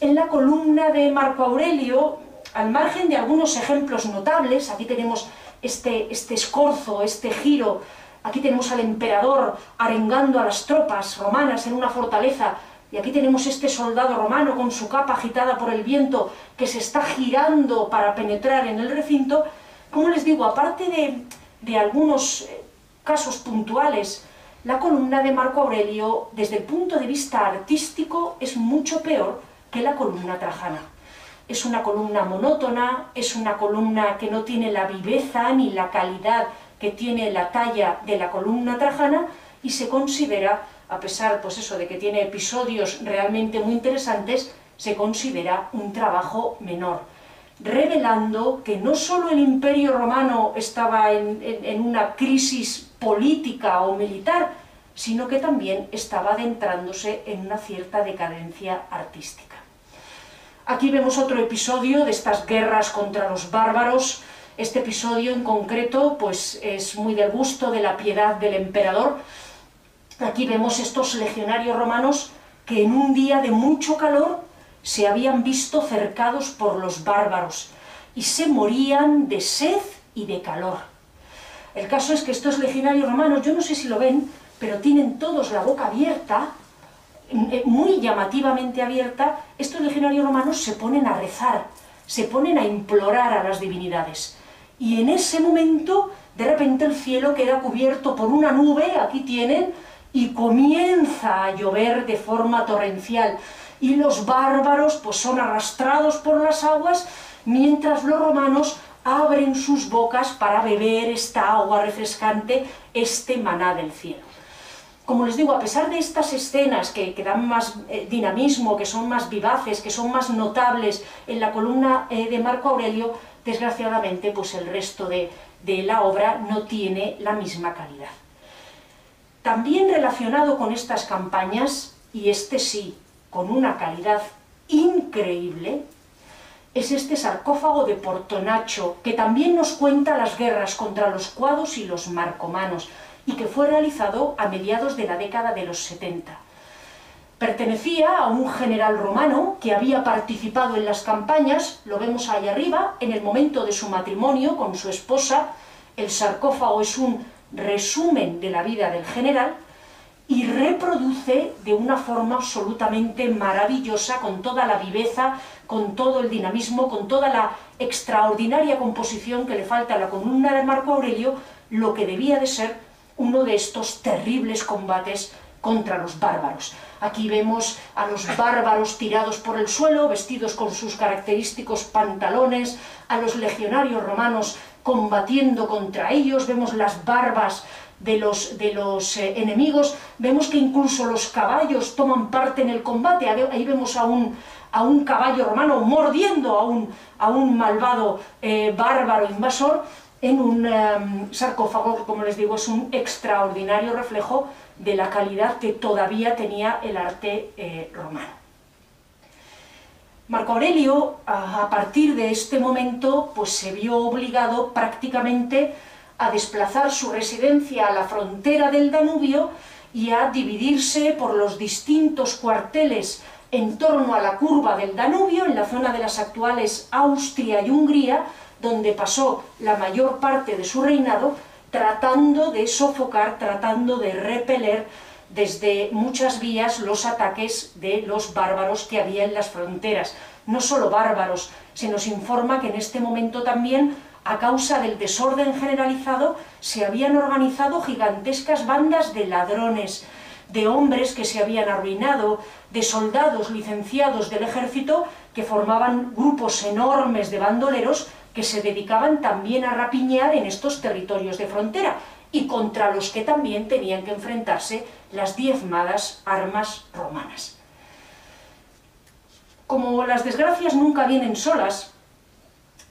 en la columna de Marco Aurelio al margen de algunos ejemplos notables, aquí tenemos este, este escorzo, este giro, aquí tenemos al emperador arengando a las tropas romanas en una fortaleza, y aquí tenemos este soldado romano con su capa agitada por el viento que se está girando para penetrar en el recinto, como les digo, aparte de, de algunos eh, casos puntuales, la columna de Marco Aurelio, desde el punto de vista artístico, es mucho peor que la columna trajana. Es una columna monótona, es una columna que no tiene la viveza ni la calidad que tiene la talla de la columna trajana y se considera, a pesar pues eso, de que tiene episodios realmente muy interesantes, se considera un trabajo menor revelando que no solo el imperio romano estaba en, una crisis política o militar, sino que también estaba adentrándose en una cierta decadencia artística. Aquí vemos otro episodio de estas guerras contra los bárbaros. Este episodio en concreto pues, es muy del gusto de la piedad del emperador. Aquí vemos estos legionarios romanos que en un día de mucho calor se habían visto cercados por los bárbaros y se morían de sed y de calor. El caso es que estos legionarios romanos, yo no sé si lo ven, pero tienen todos la boca abierta, eh, muy llamativamente abierta, estos legionarios romanos se ponen a rezar, se ponen a implorar a las divinidades. Y en ese momento, de repente el cielo queda cubierto por una nube, aquí tienen, y comienza a llover de forma torrencial y los bárbaros pues son arrastrados por las aguas, mientras los romanos abren sus bocas para beber esta agua refrescante, este maná del cielo. Como les digo, a pesar de estas escenas que, dan más eh, dinamismo, que son más vivaces, que son más notables en la columna eh, de Marco Aurelio, desgraciadamente pues el resto de, de la obra no tiene la misma calidad. También relacionado con estas campañas, y este sí, con una calidad increíble, es este sarcófago de Portonacho, que también nos cuenta las guerras contra los cuados y los marcomanos, y que fue realizado a mediados de la década de los 70. Pertenecía a un general romano que había participado en las campañas, lo vemos ahí arriba, en el momento de su matrimonio con su esposa. El sarcófago es un resumen de la vida del general, y reproduce de una forma absolutamente maravillosa, con toda la viveza, con todo el dinamismo, con toda la extraordinaria composición que le falta a la columna de Marco Aurelio, lo que debía de ser uno de estos terribles combates contra los bárbaros. Aquí vemos a los bárbaros tirados por el suelo, vestidos con sus característicos pantalones, a los legionarios romanos combatiendo contra ellos, vemos las barbas de los, de los eh, enemigos, vemos que incluso los caballos toman parte en el combate, ahí vemos a un, a un caballo romano mordiendo a un, a un malvado eh, bárbaro invasor en un em, sarcófago que, como les digo, es un extraordinario reflejo de la calidad que todavía tenía el arte eh, romano. Marco Aurelio, a partir de este momento, pues se vio obligado prácticamente a desplazar su residencia a la frontera del Danubio y a dividirse por los distintos cuarteles en torno a la curva del Danubio, en la zona de las actuales Austria y Hungría, donde pasó la mayor parte de su reinado, tratando de sofocar, tratando de repeler desde muchas vías los ataques de los bárbaros que había en las fronteras. No solo bárbaros, se nos informa que en este momento también a causa del desorden generalizado, se habían organizado gigantescas bandas de ladrones, de hombres que se habían arruinado, de soldados licenciados del ejército que formaban grupos enormes de bandoleros que se dedicaban también a rapiñar en estos territorios de frontera y contra los que también tenían que enfrentarse las diezmadas armas romanas. Como las desgracias nunca vienen solas,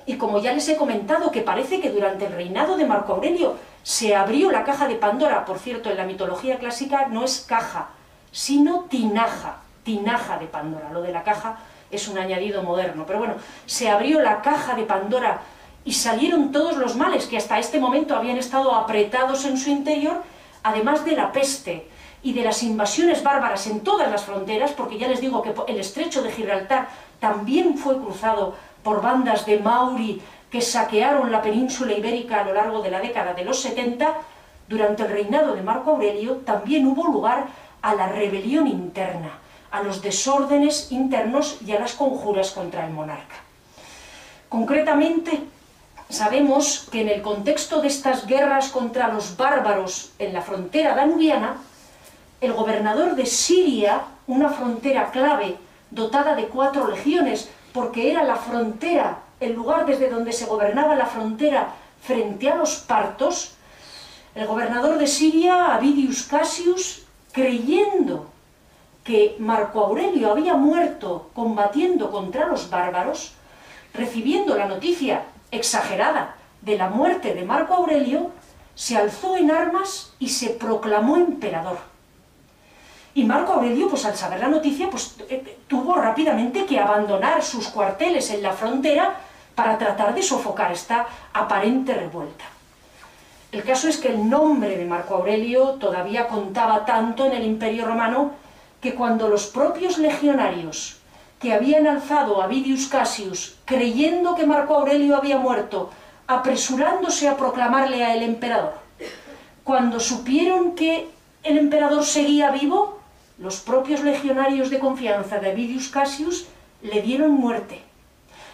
y como ya les he comentado que parece que durante el reinado de Marco Aurelio se abrió la caja de Pandora, por cierto, en la mitología clásica no es caja, sino tinaja, tinaja de Pandora. Lo de la caja es un añadido moderno, pero bueno, se abrió la caja de Pandora y salieron todos los males que hasta este momento habían estado apretados en su interior, además de la peste y de las invasiones bárbaras en todas las fronteras, porque ya les digo que el estrecho de Gibraltar también fue cruzado por bandas de Mauri que saquearon la península ibérica a lo largo de la década de los 70, durante el reinado de Marco Aurelio también hubo lugar a la rebelión interna, a los desórdenes internos y a las conjuras contra el monarca. Concretamente, sabemos que en el contexto de estas guerras contra los bárbaros en la frontera danubiana, el gobernador de Siria, una frontera clave dotada de cuatro legiones, porque era la frontera, el lugar desde donde se gobernaba la frontera frente a los partos, el gobernador de Siria, Avidius Cassius, creyendo que Marco Aurelio había muerto combatiendo contra los bárbaros, recibiendo la noticia exagerada de la muerte de Marco Aurelio, se alzó en armas y se proclamó emperador. Y Marco Aurelio, pues al saber la noticia, pues eh, tuvo rápidamente que abandonar sus cuarteles en la frontera para tratar de sofocar esta aparente revuelta. El caso es que el nombre de Marco Aurelio todavía contaba tanto en el Imperio Romano que cuando los propios legionarios que habían alzado a Vidius Cassius, creyendo que Marco Aurelio había muerto, apresurándose a proclamarle a el emperador, cuando supieron que el emperador seguía vivo, los propios legionarios de confianza de Vidius Cassius le dieron muerte.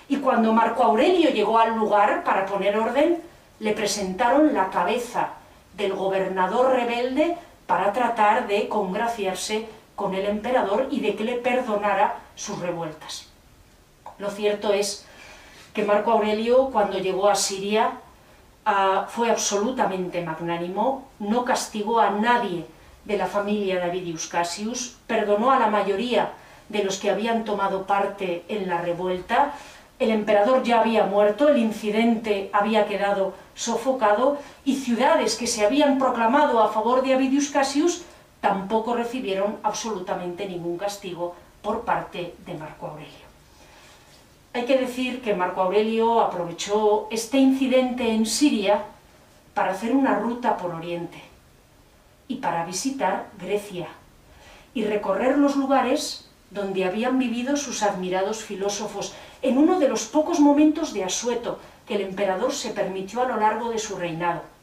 Y cuando Marco Aurelio llegó al lugar para poner orden, le presentaron la cabeza del gobernador rebelde para tratar de congraciarse con el emperador y de que le perdonara sus revueltas. Lo cierto es que Marco Aurelio, cuando llegó a Siria, ah, fue absolutamente magnánimo, no castigó a nadie de la familia de Avidius Cassius, perdonó a la mayoría de los que habían tomado parte en la revuelta, el emperador ya había muerto, el incidente había quedado sofocado y ciudades que se habían proclamado a favor de Avidius Cassius tampoco recibieron absolutamente ningún castigo por parte de Marco Aurelio. Hay que decir que Marco Aurelio aprovechó este incidente en Siria para hacer una ruta por Oriente y para visitar Grecia y recorrer los lugares donde habían vivido sus admirados filósofos en uno de los pocos momentos de asueto que el emperador se permitió a lo largo de su reinado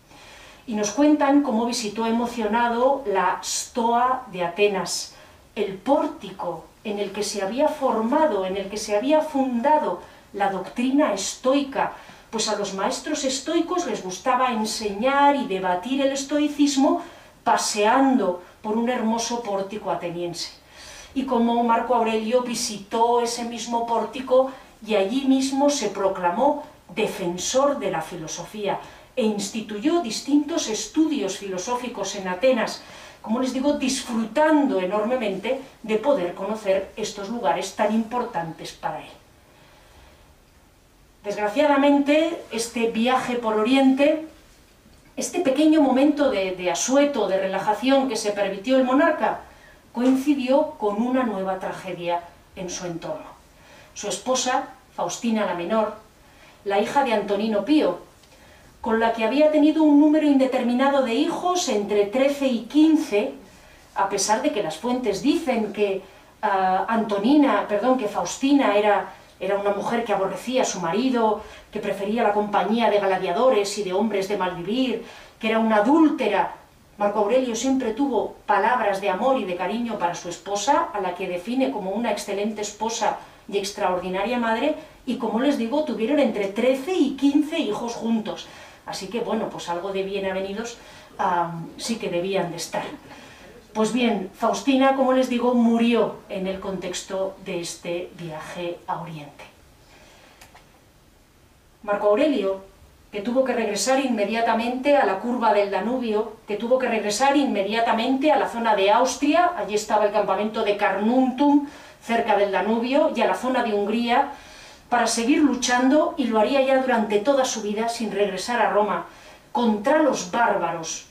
y nos cuentan cómo visitó emocionado la Stoa de Atenas, el pórtico en el que se había formado, en el que se había fundado la doctrina estoica, pues a los maestros estoicos les gustaba enseñar y debatir el estoicismo paseando por un hermoso pórtico ateniense. Y como Marco Aurelio visitó ese mismo pórtico y allí mismo se proclamó defensor de la filosofía, e instituyó distintos estudios filosóficos en Atenas, como les digo, disfrutando enormemente de poder conocer estos lugares tan importantes para él. Desgraciadamente, este viaje por Oriente, este pequeño momento de, de asueto, de relajación que se permitió el monarca, coincidió con una nueva tragedia en su entorno. Su esposa, Faustina la Menor, la hija de Antonino Pío, con la que había tenido un número indeterminado de hijos, entre 13 y 15, a pesar de que las fuentes dicen que ah, Antonina, perdón, que Faustina era, era una mujer que aborrecía a su marido, que prefería la compañía de gladiadores y de hombres de malvivir, que era una adúltera. Marco Aurelio siempre tuvo palabras de amor y de cariño para su esposa, a la que define como una excelente esposa y extraordinaria madre, y como les digo, tuvieron entre 13 y 15 hijos juntos. Así que, bueno, pues algo de bienvenidos sí que debían de estar. Pues bien, Faustina, como les digo, murió en el contexto de este viaje a Oriente. Marco Aurelio, que tuvo que regresar inmediatamente a la curva del Danubio, que tuvo que regresar inmediatamente a la zona de Austria, allí estaba el campamento de Carnuntum, cerca del Danubio, y a la zona de Hungría, para seguir luchando, y lo haría ya durante toda su vida sin regresar a Roma, contra los bárbaros.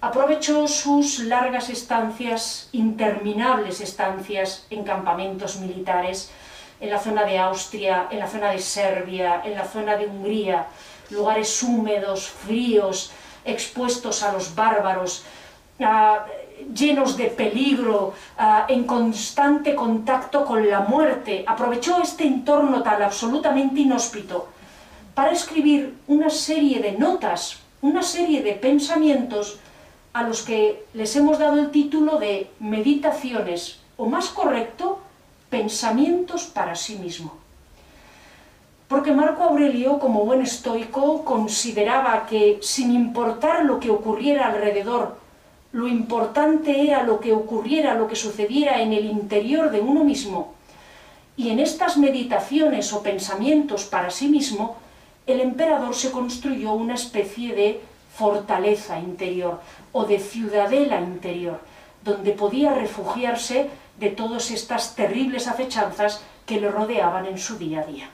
Aprovechó sus largas estancias, interminables estancias en campamentos militares, en la zona de Austria, en la zona de Serbia, en la zona de Hungría, lugares húmedos, fríos, expuestos a los bárbaros. Llenos de peligro, ah, en constante contacto con la muerte, aprovechó este entorno tan absolutamente inhóspito para escribir una serie de notas, una serie de pensamientos a los que les hemos dado el título de meditaciones, o más correcto, pensamientos para sí mismo. Porque Marco Aurelio, como buen estoico, consideraba que sin importar lo que ocurriera alrededor, lo importante era lo que ocurriera, lo que sucediera en el interior de uno mismo. Y en estas meditaciones o pensamientos para sí mismo, el emperador se construyó una especie de fortaleza interior o de ciudadela interior, donde podía refugiarse de todas estas terribles acechanzas que le rodeaban en su día a día.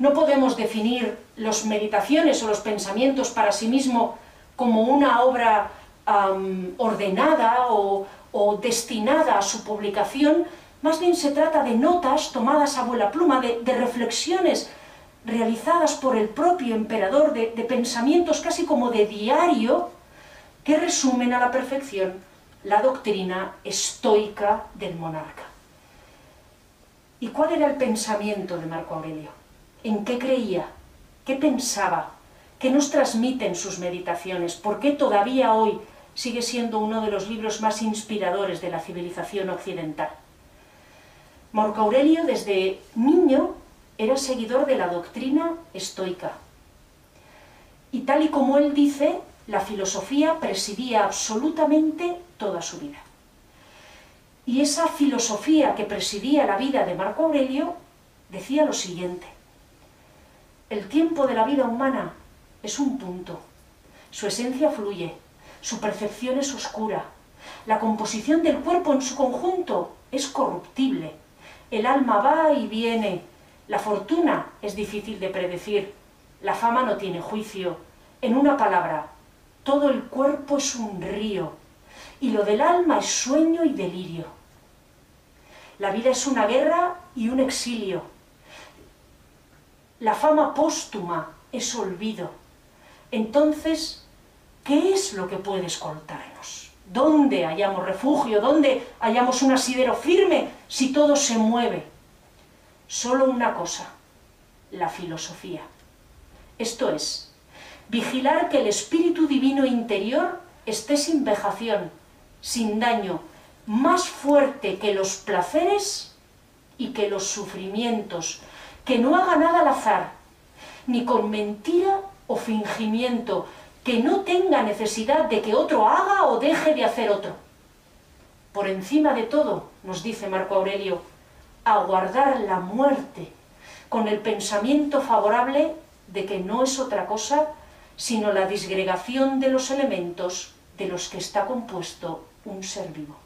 No podemos definir las meditaciones o los pensamientos para sí mismo como una obra ordenada o, destinada a su publicación, más bien se trata de notas tomadas a vuela pluma, de, reflexiones realizadas por el propio emperador, de, de pensamientos casi como de diario, que resumen a la perfección la doctrina estoica del monarca. ¿Y cuál era el pensamiento de Marco Aurelio? ¿En qué creía? ¿Qué pensaba? ¿Qué nos transmiten sus meditaciones? ¿Por qué todavía hoy sigue siendo uno de los libros más inspiradores de la civilización occidental? Marco Aurelio desde niño era seguidor de la doctrina estoica. Y tal y como él dice, la filosofía presidía absolutamente toda su vida. Y esa filosofía que presidía la vida de Marco Aurelio decía lo siguiente. El tiempo de la vida humana es un punto. Su esencia fluye, su percepción es oscura, la composición del cuerpo en su conjunto es corruptible, el alma va y viene, la fortuna es difícil de predecir, la fama no tiene juicio. En una palabra, todo el cuerpo es un río y lo del alma es sueño y delirio. La vida es una guerra y un exilio la fama póstuma es olvido. Entonces, ¿qué es lo que puede escoltarnos? ¿Dónde hallamos refugio? ¿Dónde hallamos un asidero firme si todo se mueve? Solo una cosa, la filosofía. Esto es, vigilar que el espíritu divino interior esté sin vejación, sin daño, más fuerte que los placeres y que los sufrimientos, que no haga nada al azar, ni con mentira o fingimiento, que no tenga necesidad de que otro haga o deje de hacer otro. Por encima de todo, nos dice Marco Aurelio, aguardar la muerte, con el pensamiento favorable de que no es otra cosa sino la disgregación de los elementos de los que está compuesto un ser vivo.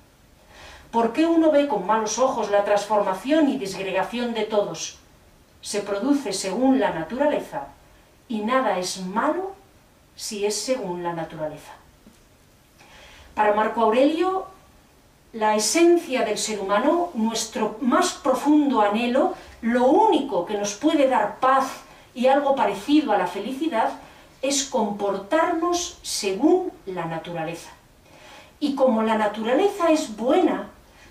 ¿Por qué uno ve con malos ojos la transformación y disgregación de todos? se produce según la naturaleza y nada es malo si es según la naturaleza. Para Marco Aurelio, la esencia del ser humano, nuestro más profundo anhelo, lo único que nos puede dar paz y algo parecido a la felicidad, es comportarnos según la naturaleza. Y como la naturaleza es buena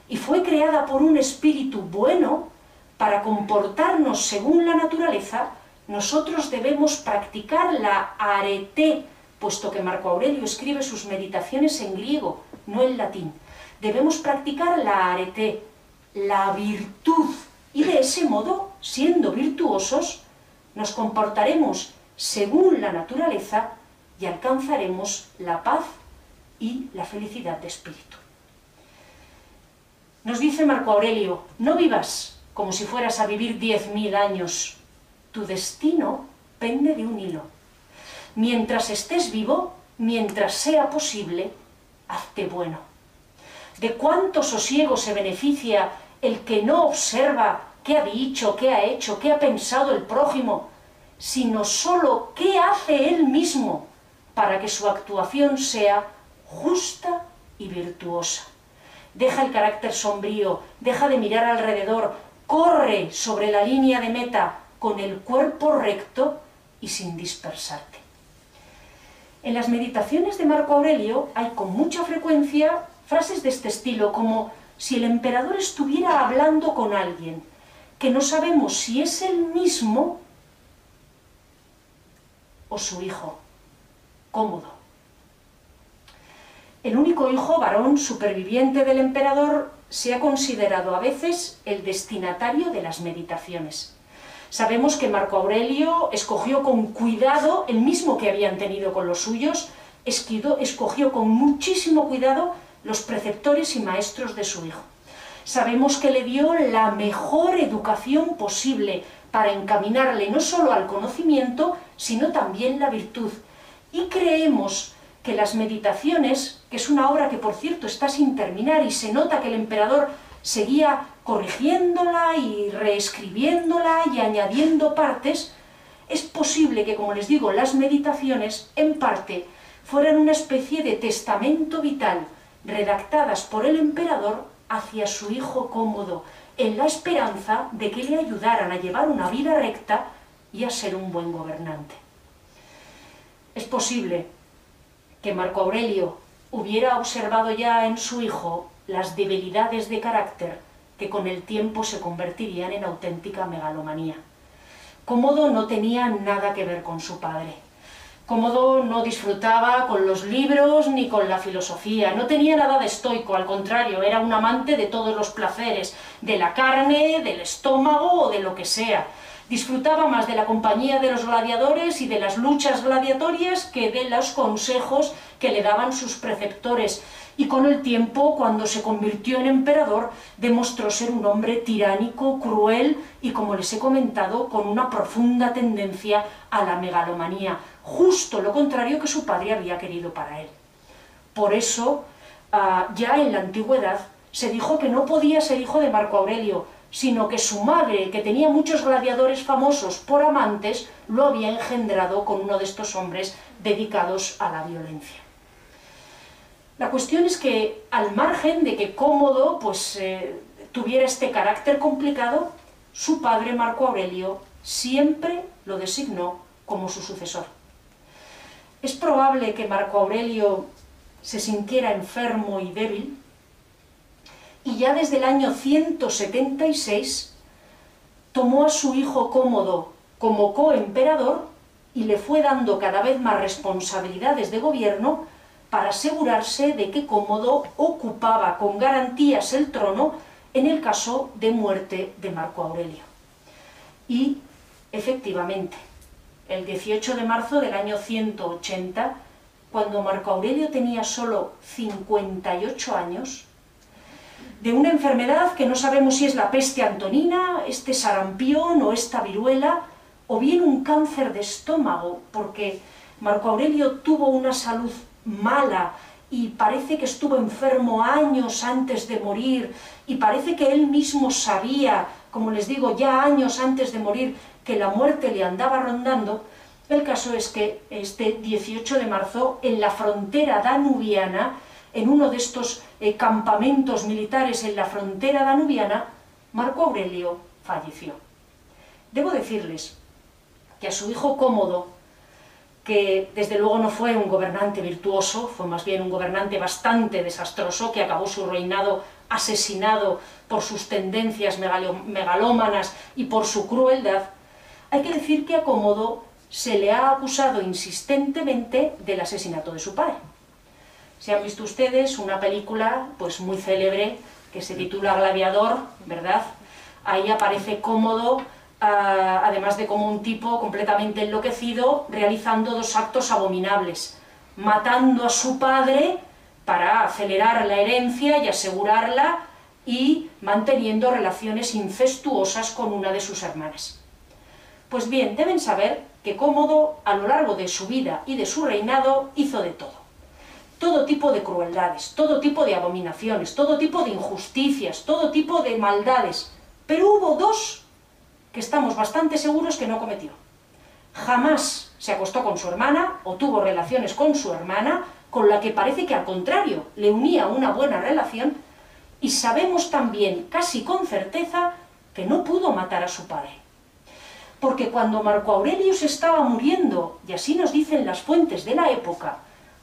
y fue creada por un espíritu bueno, para comportarnos según la naturaleza, nosotros debemos practicar la arete, puesto que Marco Aurelio escribe sus meditaciones en griego, no en latín. Debemos practicar la arete, la virtud, y de ese modo, siendo virtuosos, nos comportaremos según la naturaleza y alcanzaremos la paz y la felicidad de espíritu. Nos dice Marco Aurelio, no vivas como si fueras a vivir diez mil años. Tu destino pende de un hilo. Mientras estés vivo, mientras sea posible, hazte bueno. ¿De cuánto sosiego se beneficia el que no observa qué ha dicho, qué ha hecho, qué ha pensado el prójimo, sino sólo qué hace él mismo para que su actuación sea justa y virtuosa? Deja el carácter sombrío, deja de mirar alrededor, corre sobre la línea de meta con el cuerpo recto y sin dispersarte. En las meditaciones de Marco Aurelio hay con mucha frecuencia frases de este estilo, como si el emperador estuviera hablando con alguien, que no sabemos si es el mismo o su hijo, cómodo. El único hijo varón superviviente del emperador se ha considerado a veces el destinatario de las meditaciones. Sabemos que Marco Aurelio escogió con cuidado, el mismo que habían tenido con los suyos, escogió con muchísimo cuidado los preceptores y maestros de su hijo. Sabemos que le dio la mejor educación posible para encaminarle no solo al conocimiento, sino también la virtud. Y creemos que las meditaciones, que es una obra que por cierto está sin terminar y se nota que el emperador seguía corrigiéndola y reescribiéndola y añadiendo partes, es posible que, como les digo, las meditaciones, en parte, fueran una especie de testamento vital, redactadas por el emperador hacia su hijo cómodo, en la esperanza de que le ayudaran a llevar una vida recta y a ser un buen gobernante. Es posible que Marco Aurelio hubiera observado ya en su hijo las debilidades de carácter que con el tiempo se convertirían en auténtica megalomanía. Cómodo no tenía nada que ver con su padre. Cómodo no disfrutaba con los libros ni con la filosofía, no tenía nada de estoico, al contrario, era un amante de todos los placeres, de la carne, del estómago o de lo que sea. Disfrutaba más de la compañía de los gladiadores y de las luchas gladiatorias que de los consejos que le daban sus preceptores, y con el tiempo, cuando se convirtió en emperador, demostró ser un hombre tiránico, cruel y, como les he comentado, con una profunda tendencia a la megalomanía, justo lo contrario que su padre había querido para él. Por eso, ah, ya en la antigüedad, se dijo que no podía ser hijo de Marco Aurelio, sino que su madre, que tenía muchos gladiadores famosos por amantes, lo había engendrado con uno de estos hombres dedicados a la violencia. La cuestión es que, al margen de que Cómodo pues, eh, tuviera este carácter complicado, su padre Marco Aurelio siempre lo designó como su sucesor. Es probable que Marco Aurelio se sintiera enfermo y débil, y ya desde el año 176 tomó a su hijo Cómodo como coemperador y le fue dando cada vez más responsabilidades de gobierno para asegurarse de que Cómodo ocupaba con garantías el trono en el caso de muerte de Marco Aurelio. Y, efectivamente, el 18 de marzo del año 180, cuando Marco Aurelio tenía solo 58 años, de una enfermedad que no sabemos si es la peste antonina, este sarampión o esta viruela, o bien un cáncer de estómago, porque Marco Aurelio tuvo una salud mala y parece que estuvo enfermo años antes de morir y parece que él mismo sabía, como les digo, ya años antes de morir, que la muerte le andaba rondando, el caso es que este 18 de marzo, en la frontera danubiana, en uno de estos eh, campamentos militares en la frontera danubiana, Marco Aurelio falleció. Debo decirles que a su hijo Cómodo, que desde luego no fue un gobernante virtuoso, fue más bien un gobernante bastante desastroso, que acabó su reinado asesinado por sus tendencias megalómanas y por su crueldad, hay que decir que a Cómodo se le ha acusado insistentemente del asesinato de su padre. Si han visto ustedes una película pues muy célebre que se titula Gladiador, ¿verdad? Ahí aparece Cómodo además de como un tipo completamente enloquecido, realizando dos actos abominables, matando a su padre para acelerar la herencia y asegurarla y manteniendo relaciones incestuosas con una de sus hermanas. Pues bien, deben saber que Cómodo, a lo largo de su vida y de su reinado, hizo de todo. Todo tipo de crueldades, todo tipo de abominaciones, todo tipo de injusticias, todo tipo de maldades. Pero hubo dos que estamos bastante seguros que no cometió. Jamás se acostó con su hermana o tuvo relaciones con su hermana, con la que parece que al contrario le unía una buena relación, y sabemos también, casi con certeza, que no pudo matar a su padre. porque cuando Marco Aurelio se estaba muriendo, y así nos dicen las fuentes de la época,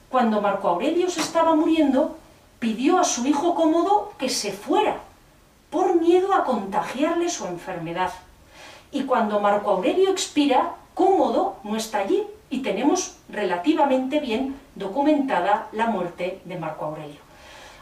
cuando Marco Aurelio se estaba muriendo, pidió a su hijo Cómodo que se fuera, por miedo a contagiarle su enfermedad. Y cuando Marco Aurelio expira, Cómodo no está allí, y tenemos relativamente bien documentada la muerte de Marco Aurelio.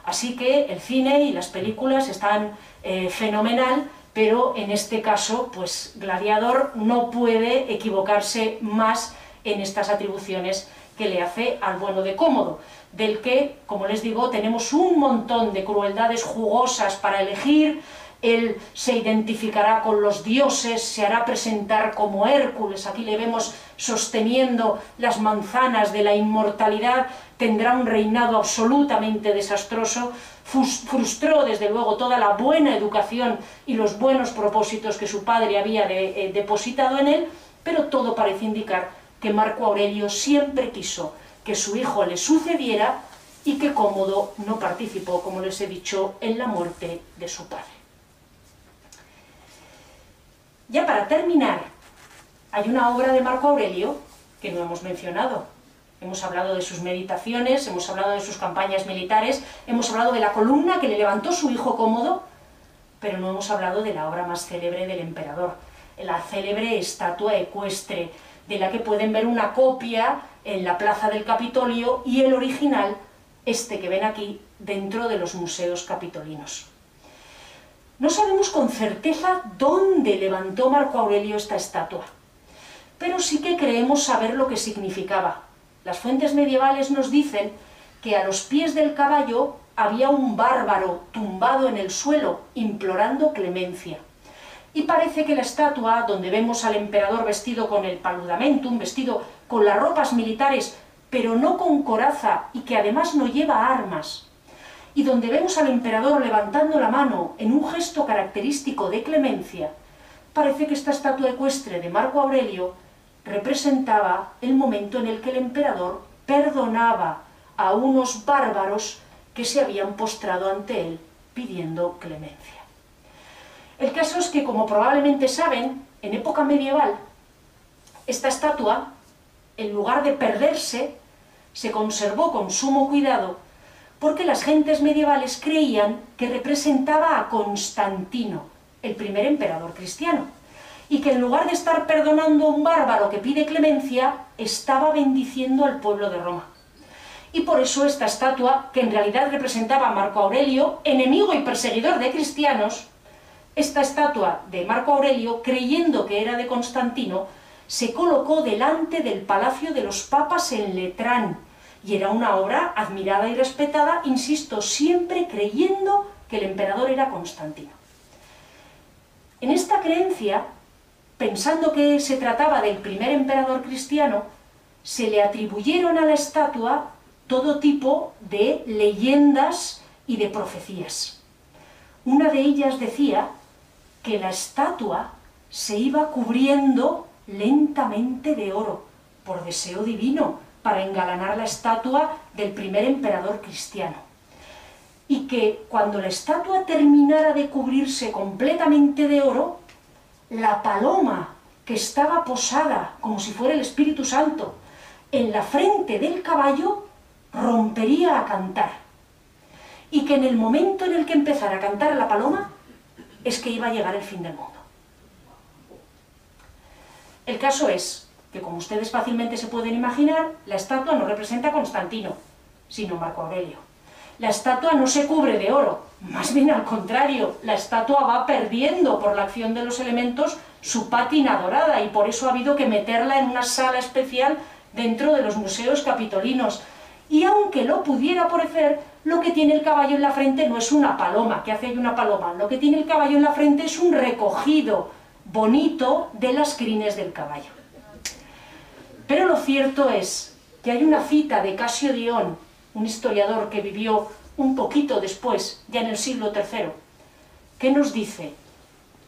Así que el cine y las películas están eh, fenomenal, pero en este caso, pues Gladiador no puede equivocarse más en estas atribuciones que le hace al bueno de Cómodo, del que, como les digo, tenemos un montón de crueldades jugosas para elegir, él se identificará con los dioses, se hará presentar como Hércules, aquí le vemos sosteniendo las manzanas de la inmortalidad, tendrá un reinado absolutamente desastroso, frustró desde luego toda la buena educación y los buenos propósitos que su padre había eh, depositado en él, pero todo parece indicar que Marco Aurelio siempre quiso que su hijo le sucediera y que Cómodo no participó, como les he dicho, en la muerte de su padre. Ya para terminar, hay una obra de Marco Aurelio que no hemos mencionado. Hemos hablado de sus meditaciones, hemos hablado de sus campañas militares, hemos hablado de la columna que le levantó su hijo cómodo, pero no hemos hablado de la obra más célebre del emperador, la célebre estatua ecuestre, de la que pueden ver una copia en la plaza del Capitolio y el original, este que ven aquí, dentro de los museos capitolinos. No sabemos con certeza dónde levantó Marco Aurelio esta estatua, pero sí que creemos saber lo que significaba. Las fuentes medievales nos dicen que a los pies del caballo había un bárbaro tumbado en el suelo, implorando clemencia. Y parece que la estatua, donde vemos al emperador vestido con el paludamentum, vestido con las ropas militares, pero no con coraza y que además no lleva armas, y donde vemos al emperador levantando la mano en un gesto característico de clemencia, parece que esta estatua ecuestre de Marco Aurelio representaba el momento en el que el emperador perdonaba a unos bárbaros que se habían postrado ante él pidiendo clemencia. El caso es que, como probablemente saben, en época medieval, esta estatua, en lugar de perderse, se conservó con sumo cuidado porque las gentes medievales creían que representaba a Constantino, el primer emperador cristiano, y que en lugar de estar perdonando a un bárbaro que pide clemencia, estaba bendiciendo al pueblo de Roma. Y por eso esta estatua, que en realidad representaba a Marco Aurelio, enemigo y perseguidor de cristianos, esta estatua de Marco Aurelio, creyendo que era de Constantino, se colocó delante del palacio de los papas en Letrán, y era una obra admirada y respetada, insisto, siempre creyendo que el emperador era Constantino. En esta creencia, pensando que se trataba del primer emperador cristiano, se le atribuyeron a la estatua todo tipo de leyendas y de profecías. Una de ellas decía que la estatua se iba cubriendo lentamente de oro, por deseo divino, para engalanar la estatua del primer emperador cristiano. Y que cuando la estatua terminara de cubrirse completamente de oro, la paloma que estaba posada, como si fuera el Espíritu Santo, en la frente del caballo, rompería a cantar. Y que en el momento en el que empezara a cantar la paloma, es que iba a llegar el fin del mundo. El caso es que como ustedes fácilmente se pueden imaginar, la estatua no representa a Constantino, sino Marco Aurelio. La estatua no se cubre de oro, más bien al contrario, la estatua va perdiendo por la acción de los elementos su pátina dorada y por eso ha habido que meterla en una sala especial dentro de los museos capitolinos. Y aunque lo pudiera parecer, lo que tiene el caballo en la frente no es una paloma, que hace ahí una paloma, lo que tiene el caballo en la frente es un recogido bonito de las crines del caballo. Pero lo cierto es que hay una cita de Casio Dion, un historiador que vivió un poquito después, ya en el siglo III, que nos dice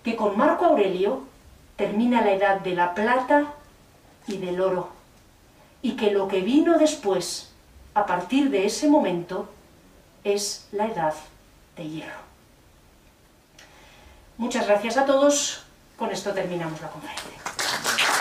que con Marco Aurelio termina la edad de la plata y del oro, y que lo que vino después, a partir de ese momento, es la edad de hierro. Muchas gracias a todos, con esto terminamos la conferencia.